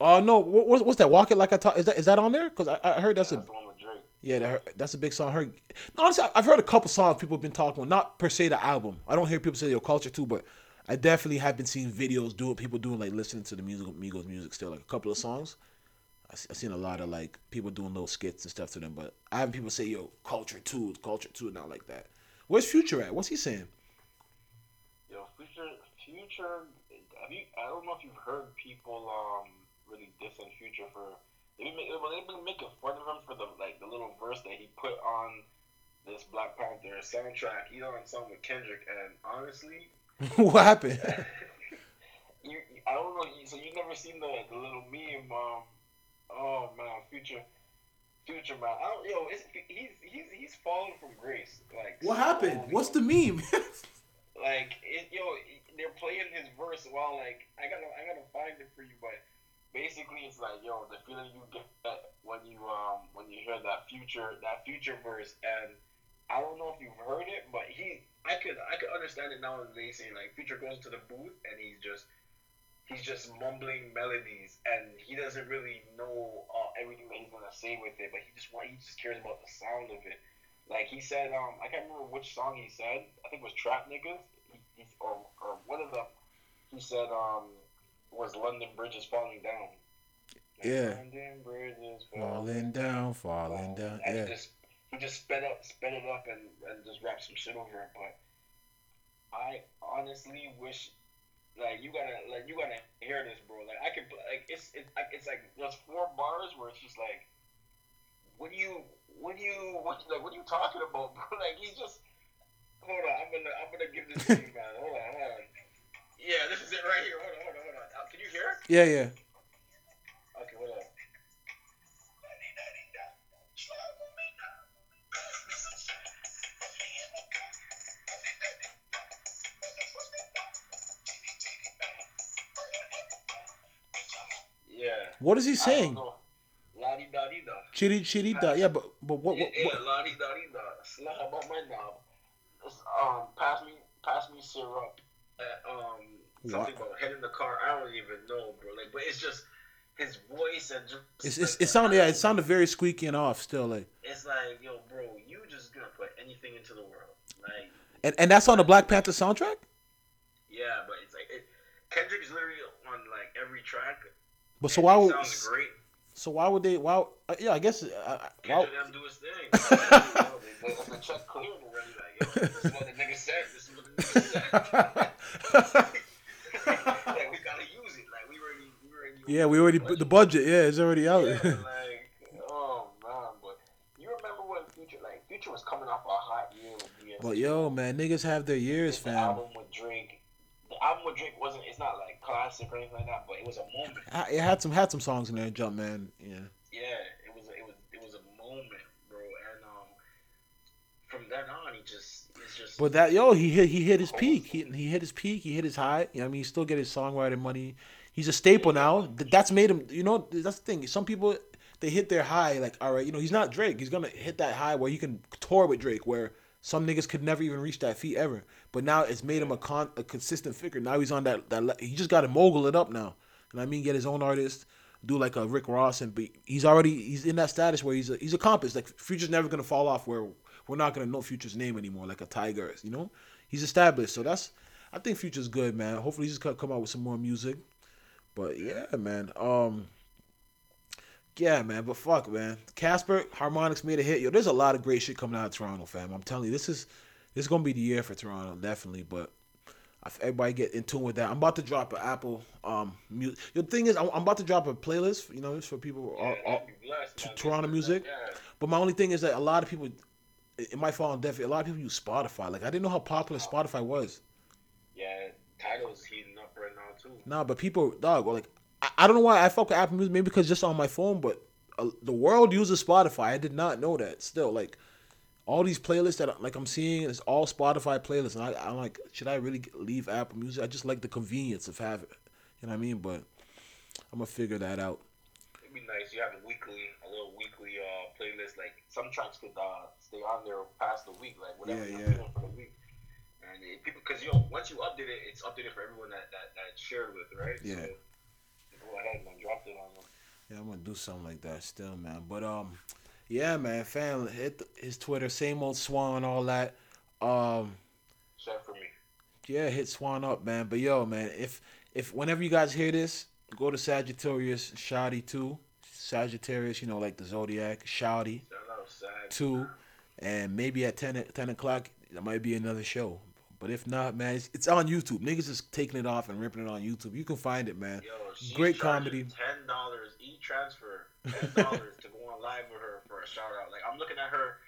Oh no. What, what's, what's that? Walk it like I talk. Is that is that on there? Because I, I heard that's a That's the one with Drake. yeah. That, that's a big song. I heard. Honestly, I've heard a couple songs people have been talking. about, Not per se the album. I don't hear people say your Culture II, but I definitely have been seeing videos doing people doing like listening to the music Migos music still like a couple of songs. I have seen a lot of like people doing little skits and stuff to them, but I have people say yo Culture II, Culture II, not like that. Where's Future at? What's he saying? Yo, future, future. Have you? I don't know if you've heard people um really dissing Future for. They've been, well, they've been making fun of him for the like the little verse that he put on this Black Panther soundtrack. He on song with Kendrick, and honestly, what happened? you, you- I don't know. So you never seen the the little meme? Um, oh man, Future. Future man, I don't, yo, it's, he's he's he's fallen from grace. Like What happened? slowly. What's the meme? like it, yo? They're playing his verse while like I gotta I gotta find it for you, but basically it's like yo, the feeling you get when you um when you hear that future that future verse, and I don't know if you've heard it, but he I could I could understand it now they say like Future goes to the booth and he's just he's just mumbling melodies and he doesn't really know uh, everything that he's gonna say with it, but he just want he just cares about the sound of it. Like he said, um, I can't remember which song he said. I think it was Trap Niggas. He, he, or or one of them. He said, um, was London Bridge is falling down. Like, Yeah. London Bridge is falling down, falling down. and Yeah. he just he just sped up sped it up and, and just rapped some shit over it. But I honestly wish like you gotta like you gotta hear this, bro. Like I can, like it's it's like it's like there's four bars where it's just like what do you what do you what like what are you talking about, bro? Like he's just hold on, I'm gonna I'm gonna give this to you, man. Hold on, hold on. Yeah, this is it right here. Hold on, hold on, hold on. Uh, can you hear? Yeah, yeah. What is he saying? La di da di da. Chitty chitty da. Yeah, but but what? Yeah, what, yeah, what la di da di da. Slap about my knob. Um, pass me, pass me syrup. Uh, um, something about head in the car. I don't even know, bro. Like, but it's just his voice and just. it's, it's, it sounded yeah, it sounded very squeaky and off still like. It's like, yo, bro, you just gonna put anything into the world, like. And and that's on the Black Panther soundtrack. Yeah, but it's like it, Kendrick is literally on like every track. But so why would sounds great. so why would they? Why? Uh, yeah, I guess. Uh, uh, why, them do his thing. You know, they, they, they, the check cleared already. Like, yo, this is what the nigga said. This is what the nigga said. like we gotta use it. Like we already, we already. yeah, we already the budget. Yeah, it's already out. Yeah, like oh man, but you remember when Future, like Future was coming off a hot year with DS2. but yo, man, niggas have their years, the fam. album with Drake. Album with Drake wasn't. It's not like classic or anything like that, but it was a moment. I- It had some had some songs in there, Jumpman. Yeah. Yeah, it was. It was. It was a moment, bro. And um, from then on, he just. It's just. But that yo, he hit he hit his peak. He he hit his peak. He hit his high. You know, I mean, he still get his songwriting money. He's a staple now. That's made him. You know, that's the thing. Some people they hit their high. Like, all right, you know, he's not Drake. He's gonna hit that high where he can tour with Drake, where some niggas could never even reach that feat ever. But now it's made him a con a consistent figure. Now he's on that that. He just got to mogul it up now. What I mean? Get his own artist. Do like a Rick Ross and be. He's already he's in that status where he's a, he's accomplished. Like Future's never gonna fall off. Where we're not gonna know Future's name anymore. Like a Tiger, you know. He's established. So that's. I think Future's good, man. Hopefully he's gonna come out with some more music. But yeah, man. Um. Yeah, man. But fuck, man. Casper Harmonics made a hit. Yo, there's a lot of great shit coming out of Toronto, fam. I'm telling you, this is this is gonna be the year for Toronto, definitely. But if everybody get in tune with that, I'm about to drop an Apple um. Mu- the thing is, I'm, I'm about to drop a playlist. You know, just for people. Yeah, all- all- blessed, to. Toronto music? But my only thing is that a lot of people, it it might fall on deaf. A lot of people use Spotify. Like I didn't know how popular Spotify was. Yeah, title's heating up right now too. Nah, but people, dog, like I, I don't know why I fuck with Apple Music. Maybe because just on my phone, but uh, the world uses Spotify. I did not know that. Still, like all these playlists that like I'm seeing is all Spotify playlists, and I, I'm like, should I really leave Apple Music? I just like the convenience of having. You know what I mean? But I'm gonna figure that out. It'd be nice. You have a weekly, a little weekly uh, playlist. Like some tracks could uh, stay on there past the week, like whatever Yeah, you're yeah. for the week. And it, people, because yo, once you update it, it's updated for everyone that that, that it's shared with, right? Yeah. So, go ahead and drop it on them. Yeah, I'm gonna do something like that still, man. But um, yeah, man, fam, hit his Twitter, same old Swan, all that. Um, Share for me. yeah, hit Swan up, man. But yo, man, if if whenever you guys hear this, go to Sagittarius Shawty too. Sagittarius, you know, like the zodiac, Shawty Shout out, Sag. two, and maybe at 10, o- 10 o'clock there might be another show. But if not, man, it's, it's on YouTube. Niggas is taking it off and ripping it on YouTube. You can find it, man. Yo, Great comedy. Ten dollars e transfer. Ten dollars to go on live with her shout out. Like I'm looking at her,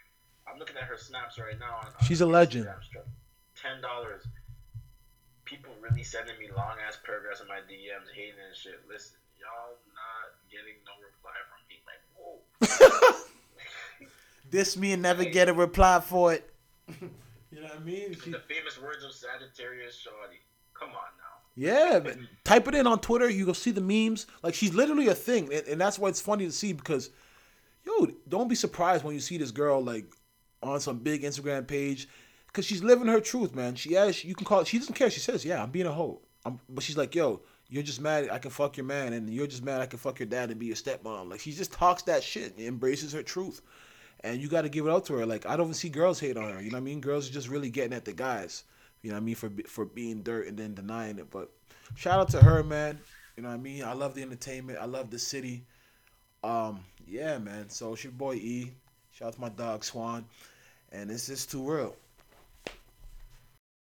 I'm looking at her snaps right now. On, on She's a legend. Ten dollars. People really sending me long ass paragraphs in my DMs, hating and shit. Listen, y'all not getting no reply from me. Like, whoa. This me and never get a reply for it. you know what I mean? She, The famous words of Sagittarius Shawty. Come on now. yeah, man. type it in on Twitter. You go see the memes. Like she's literally a thing, and, and that's why it's funny to see because, yo, don't be surprised when you see this girl like on some big Instagram page, because she's living her truth, man. She has you can call it. She doesn't care. She says, yeah, I'm being a hoe. I'm, but she's like, yo, you're just mad I can fuck your man, and you're just mad I can fuck your dad and be your stepmom. Like she just talks that shit, and embraces her truth, and you got to give it out to her. Like I don't even see girls hate on her. You know what I mean? Girls are just really getting at the guys. You know what I mean for for being dirt and then denying it. But shout out to her, man. You know what I mean? I love the entertainment. I love the city. Um, yeah, man. So it's your boy E. Shout out to my dog Swan, and it's just too real.